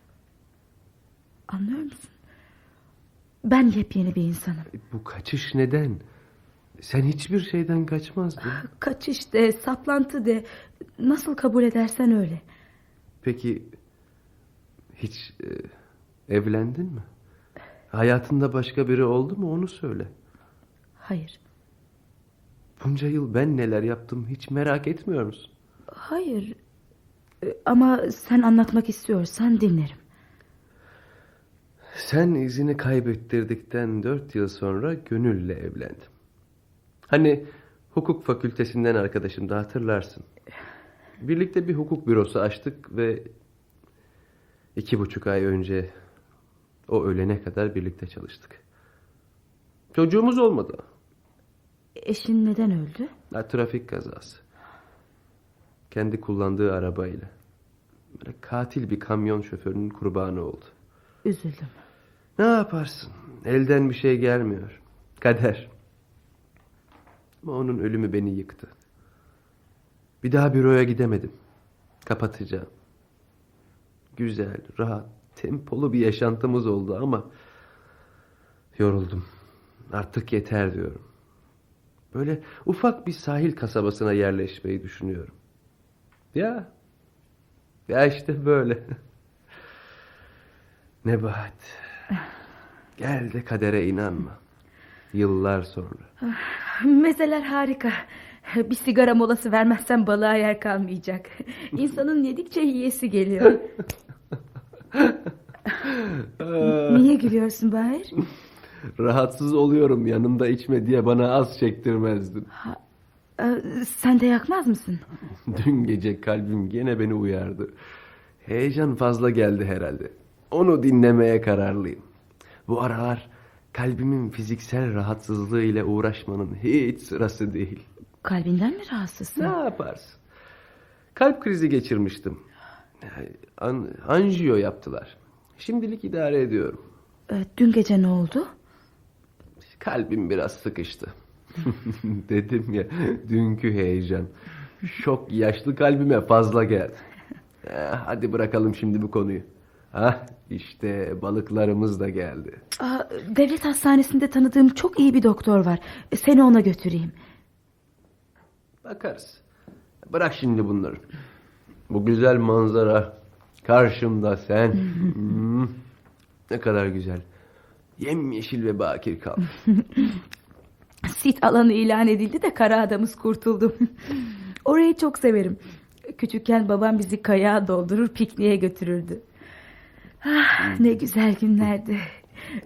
F: Anlıyor musun? Ben yepyeni bir insanım.
E: Bu kaçış neden? Sen hiçbir şeyden kaçmazdın.
F: Kaçış de, saplantı de, nasıl kabul edersen öyle.
E: Peki hiç e, evlendin mi? Hayatında başka biri oldu mu onu söyle.
F: Hayır,
E: Bunca yıl ben neler yaptım hiç merak etmiyor musun?
F: hayır. E, Ama sen anlatmak istiyorsan dinlerim.
E: Sen izini kaybettirdikten dört yıl sonra Gönül'le evlendim. Hani hukuk fakültesinden arkadaşım da hatırlarsın. Birlikte bir hukuk bürosu açtık ve iki buçuk ay önce o ölene kadar birlikte çalıştık. Çocuğumuz olmadı.
F: Eşin neden öldü?
E: Ha, trafik kazası. Kendi kullandığı arabayla. Böyle katil bir kamyon şoförünün kurbanı oldu.
F: Üzüldüm.
E: Ne yaparsın? Elden bir şey gelmiyor. Kader. Ama onun ölümü beni yıktı. Bir daha büroya gidemedim. Kapatacağım. Güzel, rahat, tempolu bir yaşantımız oldu ama yoruldum. Artık yeter diyorum. Böyle ufak bir sahil kasabasına yerleşmeyi düşünüyorum. Ya. Ya işte böyle. Nebahat. Gel de kadere inanma. Yıllar sonra.
F: Mezeler harika. Bir sigara molası vermezsen balığa yer kalmayacak. İnsanın yedikçe yiyesi geliyor. Niye gülüyorsun Bahir?
E: Rahatsız oluyorum yanımda içme diye bana az çektirmezdin.
F: Ee, Sen de yakmaz mısın?
E: Dün gece kalbim gene beni uyardı. Heyecan fazla geldi herhalde. Onu dinlemeye kararlıyım. Bu aralar kalbimin fiziksel rahatsızlığı ile uğraşmanın hiç sırası değil.
F: Kalbinden mi rahatsızsın?
E: Ne yaparsın? Kalp krizi geçirmiştim. An anjiyo yaptılar. Şimdilik idare ediyorum.
F: Ee, Dün gece ne oldu?
E: Kalbim biraz sıkıştı. Dedim ya dünkü heyecan. Şok yaşlı kalbime fazla geldi. Eh, hadi bırakalım şimdi bu konuyu. Ah işte balıklarımız da geldi.
F: Aa, devlet hastanesinde tanıdığım çok iyi bir doktor var. Seni ona götüreyim.
E: Bakarız. Bırak şimdi bunları. Bu güzel manzara karşımda sen. Hmm, ne kadar güzel. Yemyeşil ve bakir kal.
F: Sit alanı ilan edildi de kara adamız kurtuldu. Orayı çok severim. Küçükken babam bizi kayağa doldurur pikniğe götürürdü. Ah, ne güzel günlerdi.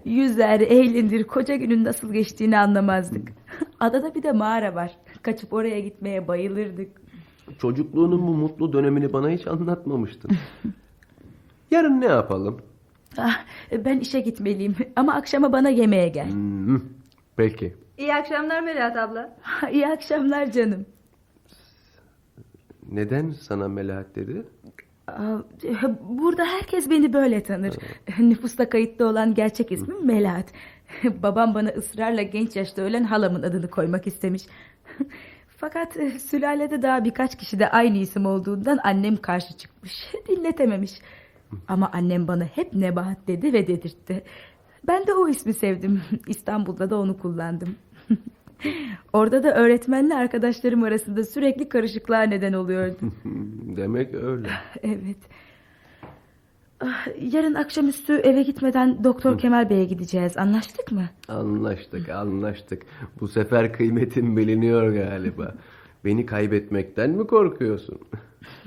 F: Yüzer, eğlenir, koca günün nasıl geçtiğini anlamazdık. Adada bir de mağara var. Kaçıp oraya gitmeye bayılırdık.
E: Çocukluğunun bu mutlu dönemini bana hiç anlatmamıştın. Yarın ne yapalım?
F: Ah, ben işe gitmeliyim ama akşama bana yemeğe gel.
E: Hmm, peki.
D: İyi akşamlar Melahat abla.
F: İyi akşamlar canım.
E: Neden sana Melahat dedi?
F: Aa, Burada herkes beni böyle tanır. Nüfusta kayıtlı olan gerçek ismim Melahat. Babam bana ısrarla genç yaşta ölen halamın adını koymak istemiş. Fakat e, sülalede daha birkaç kişide aynı isim olduğundan annem karşı çıkmış. Dinletememiş. Ama annem bana hep Nebahat dedi ve dedirtti. Ben de o ismi sevdim. İstanbul'da da onu kullandım. Orada da öğretmenle arkadaşlarım arasında sürekli karışıklığa neden oluyordu.
E: Demek öyle.
F: Evet. Ah, Yarın akşamüstü eve gitmeden Doktor Kemal Bey'e gideceğiz. Anlaştık mı?
E: Anlaştık, anlaştık. Bu sefer kıymetim biliniyor galiba. Beni kaybetmekten mi korkuyorsun?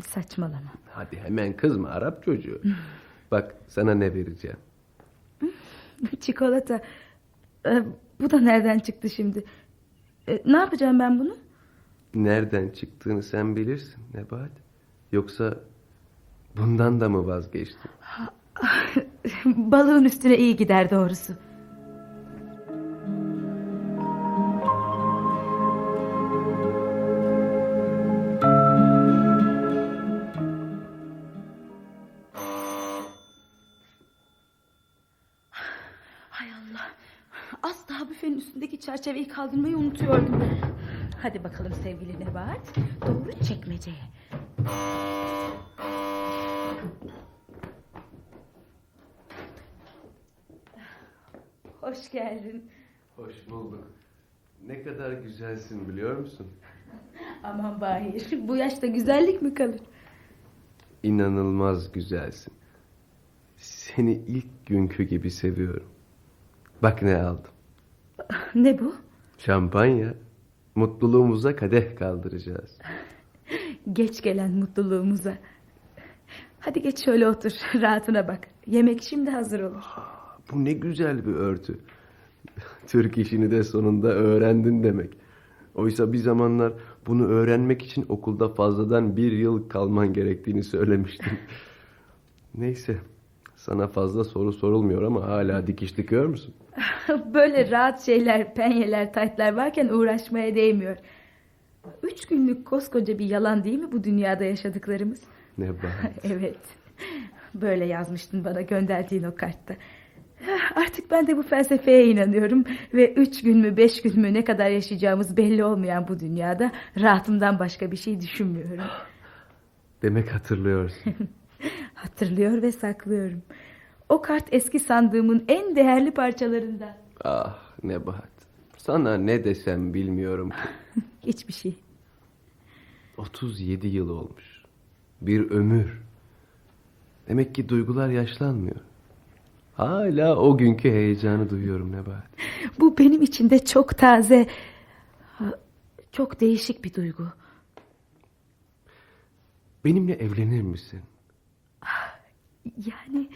F: Saçmalama.
E: Hadi hemen kızma Arap çocuğu. Bak sana ne vereceğim.
F: Çikolata. Ee, bu da nereden çıktı şimdi? Ee, ne yapacağım ben bunu?
E: Nereden çıktığını sen bilirsin Nebahat. Yoksa bundan da mı vazgeçtin?
F: Balığın üstüne iyi gider doğrusu. Hay Allah. Az daha büfenin üstündeki çerçeveyi kaldırmayı unutuyordum. Hadi bakalım sevgili Nebahat. Doğru çekmeceye. Hoş geldin.
E: Hoş bulduk. Ne kadar güzelsin biliyor musun?
F: Aman Bahir, bu yaşta güzellik mi kalır?
E: İnanılmaz güzelsin. Seni ilk günkü gibi seviyorum. Bak ne aldım.
F: Ne bu?
E: Şampanya. Mutluluğumuza kadeh kaldıracağız.
F: Geç gelen mutluluğumuza. Hadi geç şöyle otur, rahatına bak. Yemek şimdi hazır olur.
E: Bu ne güzel bir örtü. Türk işini de sonunda öğrendin demek. Oysa bir zamanlar bunu öğrenmek için okulda fazladan bir yıl kalman gerektiğini söylemiştin. Neyse, sana fazla soru sorulmuyor ama hala dikiş dikiyor musun?
F: Böyle rahat şeyler, penyeler, taytlar varken uğraşmaya değmiyor. Üç günlük koskoca bir yalan değil mi bu dünyada yaşadıklarımız?
E: Ne bahar.
F: Evet. Böyle yazmıştın bana gönderdiğin o kartta. Artık ben de bu felsefeye inanıyorum ve üç gün mü beş gün mü ne kadar yaşayacağımız belli olmayan bu dünyada rahatımdan başka bir şey düşünmüyorum.
E: Demek hatırlıyorsun.
F: Hatırlıyor ve saklıyorum. O kart eski sandığımın en değerli parçalarından.
E: ah Nebahat. Sana ne desem bilmiyorum ki.
F: Hiçbir şey.
E: 37 yıl olmuş. Bir ömür. Demek ki duygular yaşlanmıyor. Hala o günkü heyecanı duyuyorum Nebahat.
F: Bu benim için de çok taze, çok değişik bir duygu.
E: Benimle evlenir misin?
F: Yani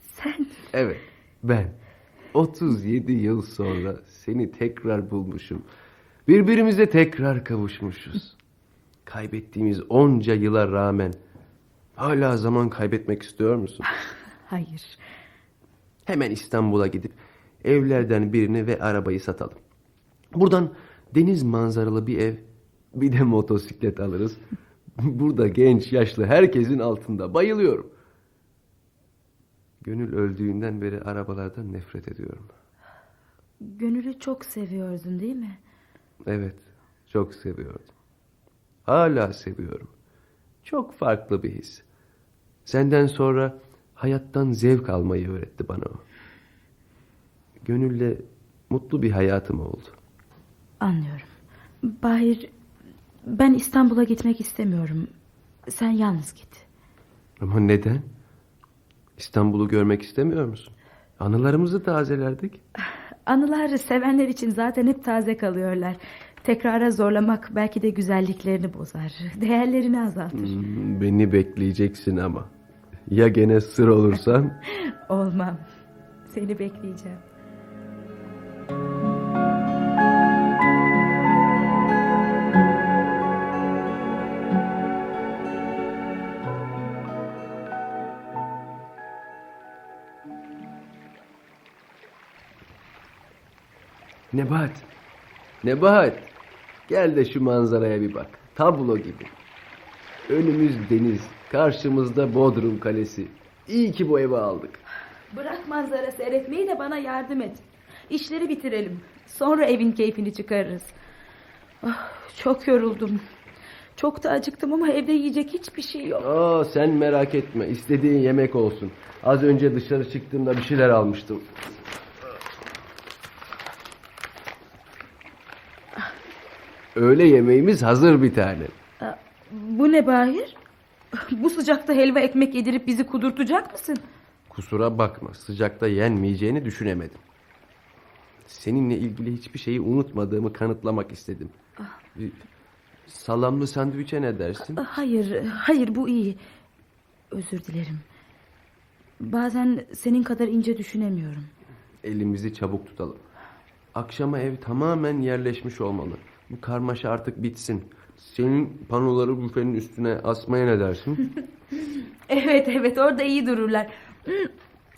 F: sen
E: Evet, ben. 37 yıl sonra seni tekrar bulmuşum. Birbirimize tekrar kavuşmuşuz. Kaybettiğimiz onca yıla rağmen hala zaman kaybetmek istiyor musun?
F: hayır.
E: Hemen İstanbul'a gidip evlerden birini ve arabayı satalım. Buradan deniz manzaralı bir ev, bir de motosiklet alırız. Burada genç, yaşlı herkesin altında. Bayılıyorum. Gönül öldüğünden beri arabalardan nefret ediyorum.
F: Gönül'ü çok seviyordun değil mi?
E: Evet, çok seviyordum. Hala seviyorum. Çok farklı bir his. Senden sonra hayattan zevk almayı öğretti bana o. Gönülle mutlu bir hayatım oldu.
F: Anlıyorum. Bahir, ben İstanbul'a gitmek istemiyorum. Sen yalnız git.
E: Ama neden? İstanbul'u görmek istemiyor musun? Anılarımızı tazelerdik.
F: Anılar sevenler için zaten hep taze kalıyorlar. Tekrara zorlamak belki de güzelliklerini bozar. Değerlerini azaltır.
E: Hmm, Beni bekleyeceksin ama. Ya gene sır olursan?
F: Olmam. Seni bekleyeceğim.
E: Nebahat. Nebahat. Gel de şu manzaraya bir bak. Tablo gibi. Önümüz deniz. Karşımızda Bodrum Kalesi. İyi ki bu evi aldık.
F: Bırak manzara seyretmeyi de bana yardım et. İşleri bitirelim. Sonra evin keyfini çıkarırız. Ah, çok yoruldum. Çok da acıktım ama evde yiyecek hiçbir şey yok.
E: Aa, sen merak etme. İstediğin yemek olsun. Az önce dışarı çıktığımda bir şeyler almıştım. Öğle yemeğimiz hazır bir tane.
F: Bu ne Bahir? Bu sıcakta helva ekmek yedirip bizi kudurtacak mısın?
E: Kusura bakma. Sıcakta yenmeyeceğini düşünemedim. Seninle ilgili hiçbir şeyi unutmadığımı kanıtlamak istedim. Salamlı sandviçe ne dersin?
F: Hayır, hayır bu iyi. Özür dilerim. Bazen senin kadar ince düşünemiyorum.
E: Elimizi çabuk tutalım. Akşama ev tamamen yerleşmiş olmalı. Bu karmaşa artık bitsin. Senin panoları büfenin üstüne asmaya ne dersin?
F: Evet evet orada iyi dururlar.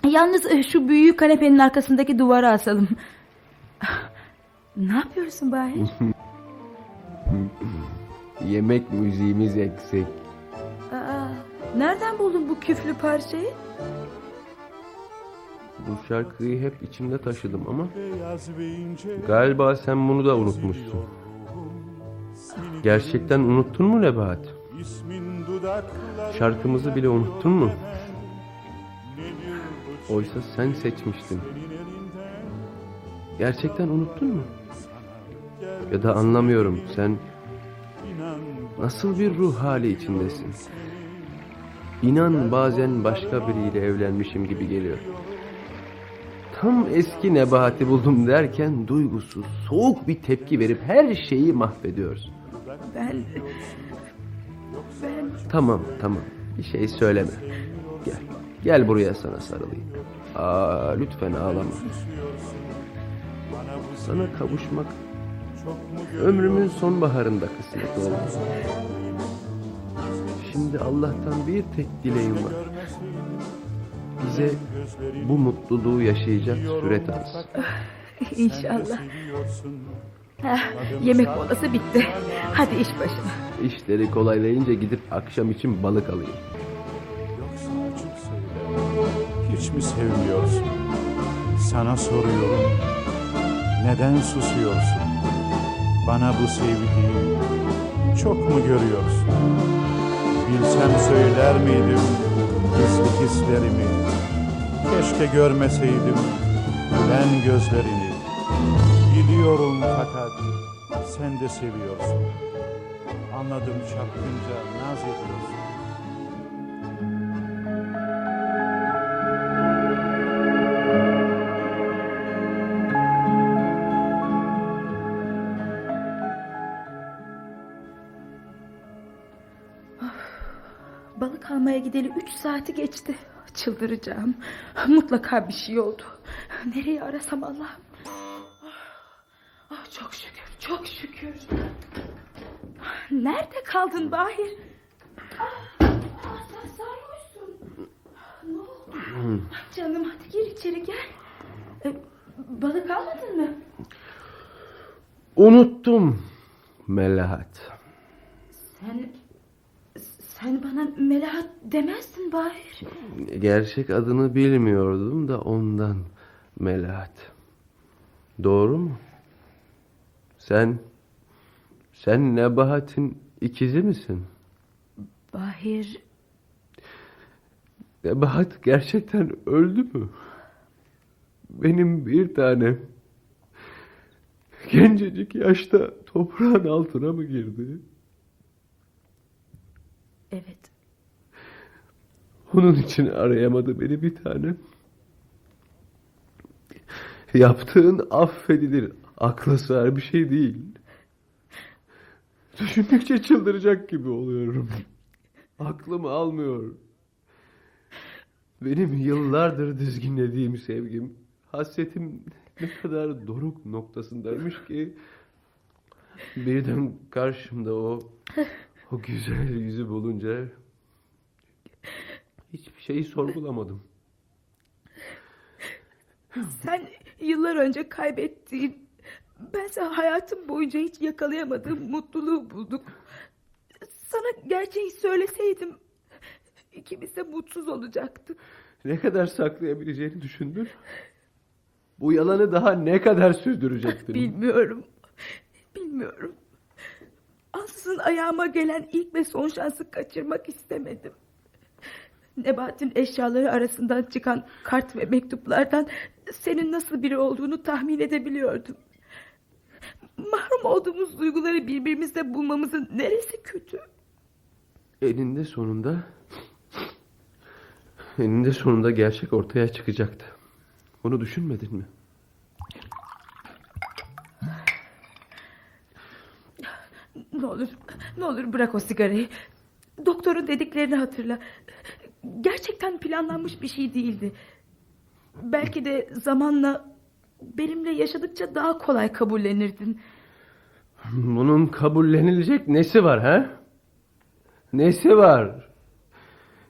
F: Yalnız e, şu büyük kanepenin arkasındaki duvara asalım. Ne yapıyorsun Bahir?
E: Yemek müziğimiz eksik.
F: Aa, nereden buldun bu küflü parçayı?
E: Bu şarkıyı hep içimde taşıdım ama galiba sen bunu da unutmuşsun. Gerçekten unuttun mu
G: dudaklarında
E: Şarkımızı bile unuttun mu? Oysa sen seçmiştin. Gerçekten unuttun mu? Ya da anlamıyorum sen nasıl bir ruh hali içindesin? İnan bazen başka biriyle evlenmişim gibi geliyor. Tam eski nebahati buldum derken duygusuz, soğuk bir tepki verip her şeyi mahvediyorsun.
F: Ben... Ben...
E: Tamam tamam bir şey söyleme. Gel, gel buraya sana sarılayım. Aa, lütfen ağlama. Sana kavuşmak ömrümün sonbaharında kısmet oldu. Şimdi Allah'tan bir tek dileğim var. Bize bu mutluluğu yaşayacak süre tanısın.
F: İnşallah. Yemek molası bitti. Hadi iş başına.
E: İşleri kolaylayınca gidip akşam için balık alayım.
G: yoksa açık söyle hiç mi sevmiyorsun Sana soruyorum. Neden susuyorsun? Bana bu sevgiyi çok mu görüyorsun? Bilsem söyler miydim gizli hislerimi? Keşke görmeseydim ben gözlerini. Biliyorum fakat sen de seviyorsun. Anladım çapkınca naz ediyorsun.
F: Balık almaya gideli üç saati geçti. Çıldıracağım. Mutlaka bir şey oldu. Nereye arasam Allah'ım. Çok şükür, çok şükür. Nerede kaldın Bahir? Ah, sen sarhoşsun. Ne oldu? Canım hadi gir içeri gel. E, balık almadın mı?
E: Unuttum Melahat.
F: Sen sen bana Melahat demezdin Bahir.
E: Gerçek adını bilmiyordum da ondan Melahat. Doğru mu? Sen sen Nebahat'in ikizi misin?
F: Bahir
E: Nebahat gerçekten öldü mü? Benim bir tanem gencecik yaşta toprağın altına mı girdi?
F: evet
E: Onun için arayamadı beni bir tanem. Yaptığın affedilir. Akla sığar bir şey değil. Düşündükçe çıldıracak gibi oluyorum. Aklım almıyor. Benim yıllardır dizginlediğim sevgim, hasretim ne kadar doruk noktasındaymış ki birden karşımda o o güzel yüzü bulunca hiçbir şeyi sorgulamadım.
F: Sen yıllar önce kaybettiğin, bense hayatım boyunca hiç yakalayamadığım mutluluğu bulduk. Sana gerçeği söyleseydim ikimiz de mutsuz olacaktık.
E: Ne kadar saklayabileceğini düşündün? Bu yalanı daha ne kadar sürdürecektin?
F: Bilmiyorum. Bilmiyorum. Ansızın ayağıma gelen ilk ve son şansı kaçırmak istemedim. Nebat'in eşyaları arasından çıkan kart ve mektuplardan senin nasıl biri olduğunu tahmin edebiliyordum. Mahrum olduğumuz duyguları birbirimizde bulmamızın neresi kötü?
E: Eninde sonunda eninde sonunda gerçek ortaya çıkacaktı. Bunu düşünmedin mi?
F: Ne olur, ne olur bırak o sigarayı. Doktorun dediklerini hatırla. Gerçekten planlanmış bir şey değildi. Belki de zamanla benimle yaşadıkça daha kolay kabullenirdin.
E: Bunun kabullenilecek nesi var ha? Nesi var?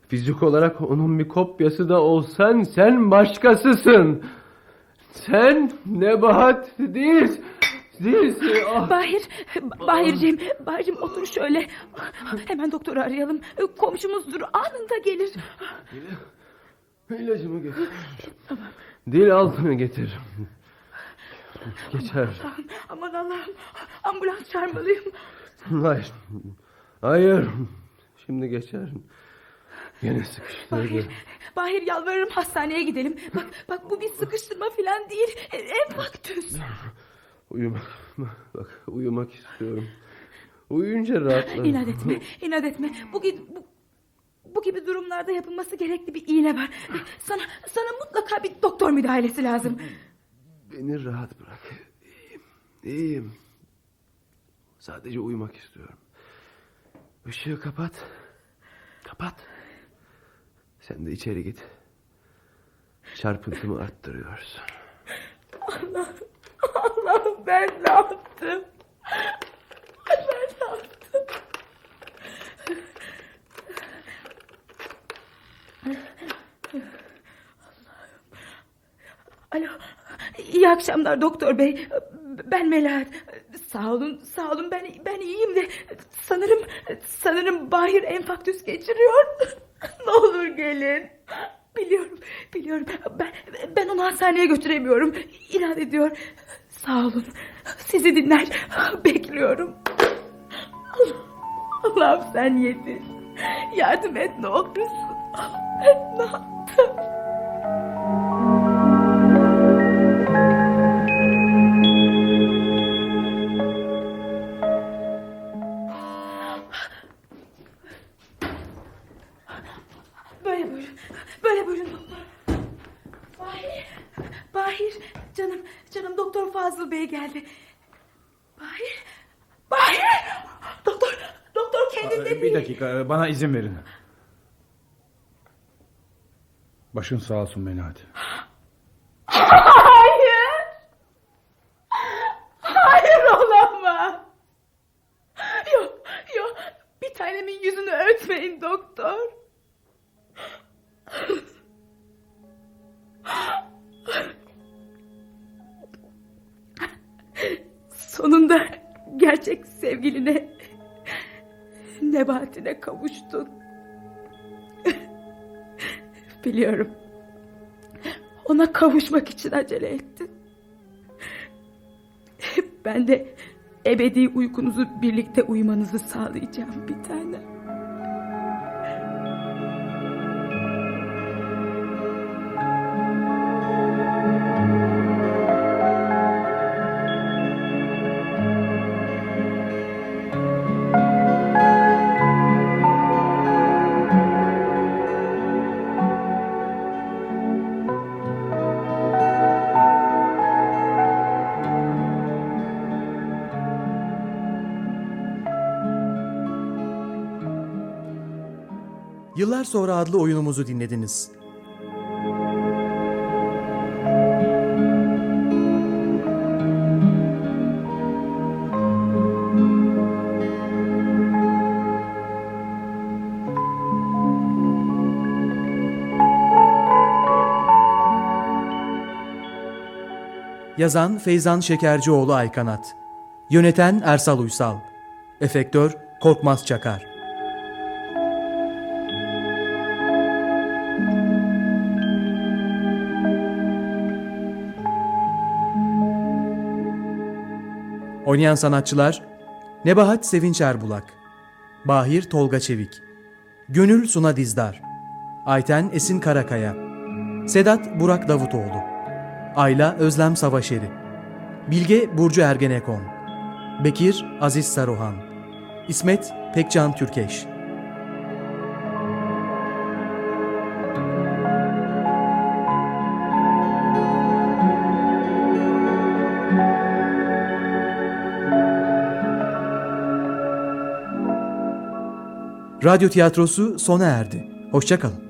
E: Fizik olarak onun bir kopyası da olsan sen başkasısın. Sen Nebahat değilsin. Değilsin. Ah.
F: Bahir, Bahirciğim, Bahirciğim otur şöyle. Hemen doktoru arayalım. Komşumuzdur, anında gelir.
E: İlacımı getir. Dil altını getir. Geçer.
F: Aman Allah'ım, ambulans çağırmalıyım.
E: Hayır. Hayır. Şimdi geçer. Yine sıkıştırdı.
F: Bahir, Bahir yalvarırım hastaneye gidelim. Bak, bak bu bir sıkıştırma falan değil. Enfaktüs.
E: Uyumak. Bak uyumak istiyorum. Uyuyunca rahatlarım.
F: İnat etme, inat etme. Bu, bu, bu gibi durumlarda yapılması gerekli bir iğne var. Sana, sana mutlaka bir doktor müdahalesi lazım.
E: Beni rahat bırak. İyiyim. İyiyim. Sadece uyumak istiyorum. Işığı kapat. Kapat. Sen de içeri git. Çarpıntımı arttırıyorsun.
F: Allah'ım ben ne yaptım? Ben ne yaptım? Alo. İyi akşamlar doktor bey. Ben Melahat. Sağ olun, sağ olun. Ben ben iyiyim de sanırım sanırım Bahir enfaktüs geçiriyor. ne olur gelin. Biliyorum. Biliyorum. Ben, ben onu hastaneye götüremiyorum. İnat ediyor. Sağ olun. Sizi dinler. Bekliyorum. Allah'ım sen yetiş. Yardım et ne olursun. Ne
K: bana izin verin. Başın sağ olsun Melahat.
F: Biliyorum. Ona kavuşmak için acele ettin. Ben de ebedi uykunuzu birlikte uyumanızı sağlayacağım bir tane.
B: Yıllar sonra adlı oyunumuzu dinlediniz. Yazan Feyzan Şekercioğlu Aykanat. Yöneten Ersal Uysal. Efektör Korkmaz Çakar Oynayan sanatçılar Nebahat Sevinç Erbulak Bahir Tolga Çevik Gönül Suna Dizdar Ayten Esin Karakaya Sedat Burak Davutoğlu Ayla Özlem Savaşeri Bilge Burcu Ergenekon Bekir Aziz Saruhan İsmet Pekcan Türkeş Radyo tiyatrosu sona erdi. Hoşçakalın.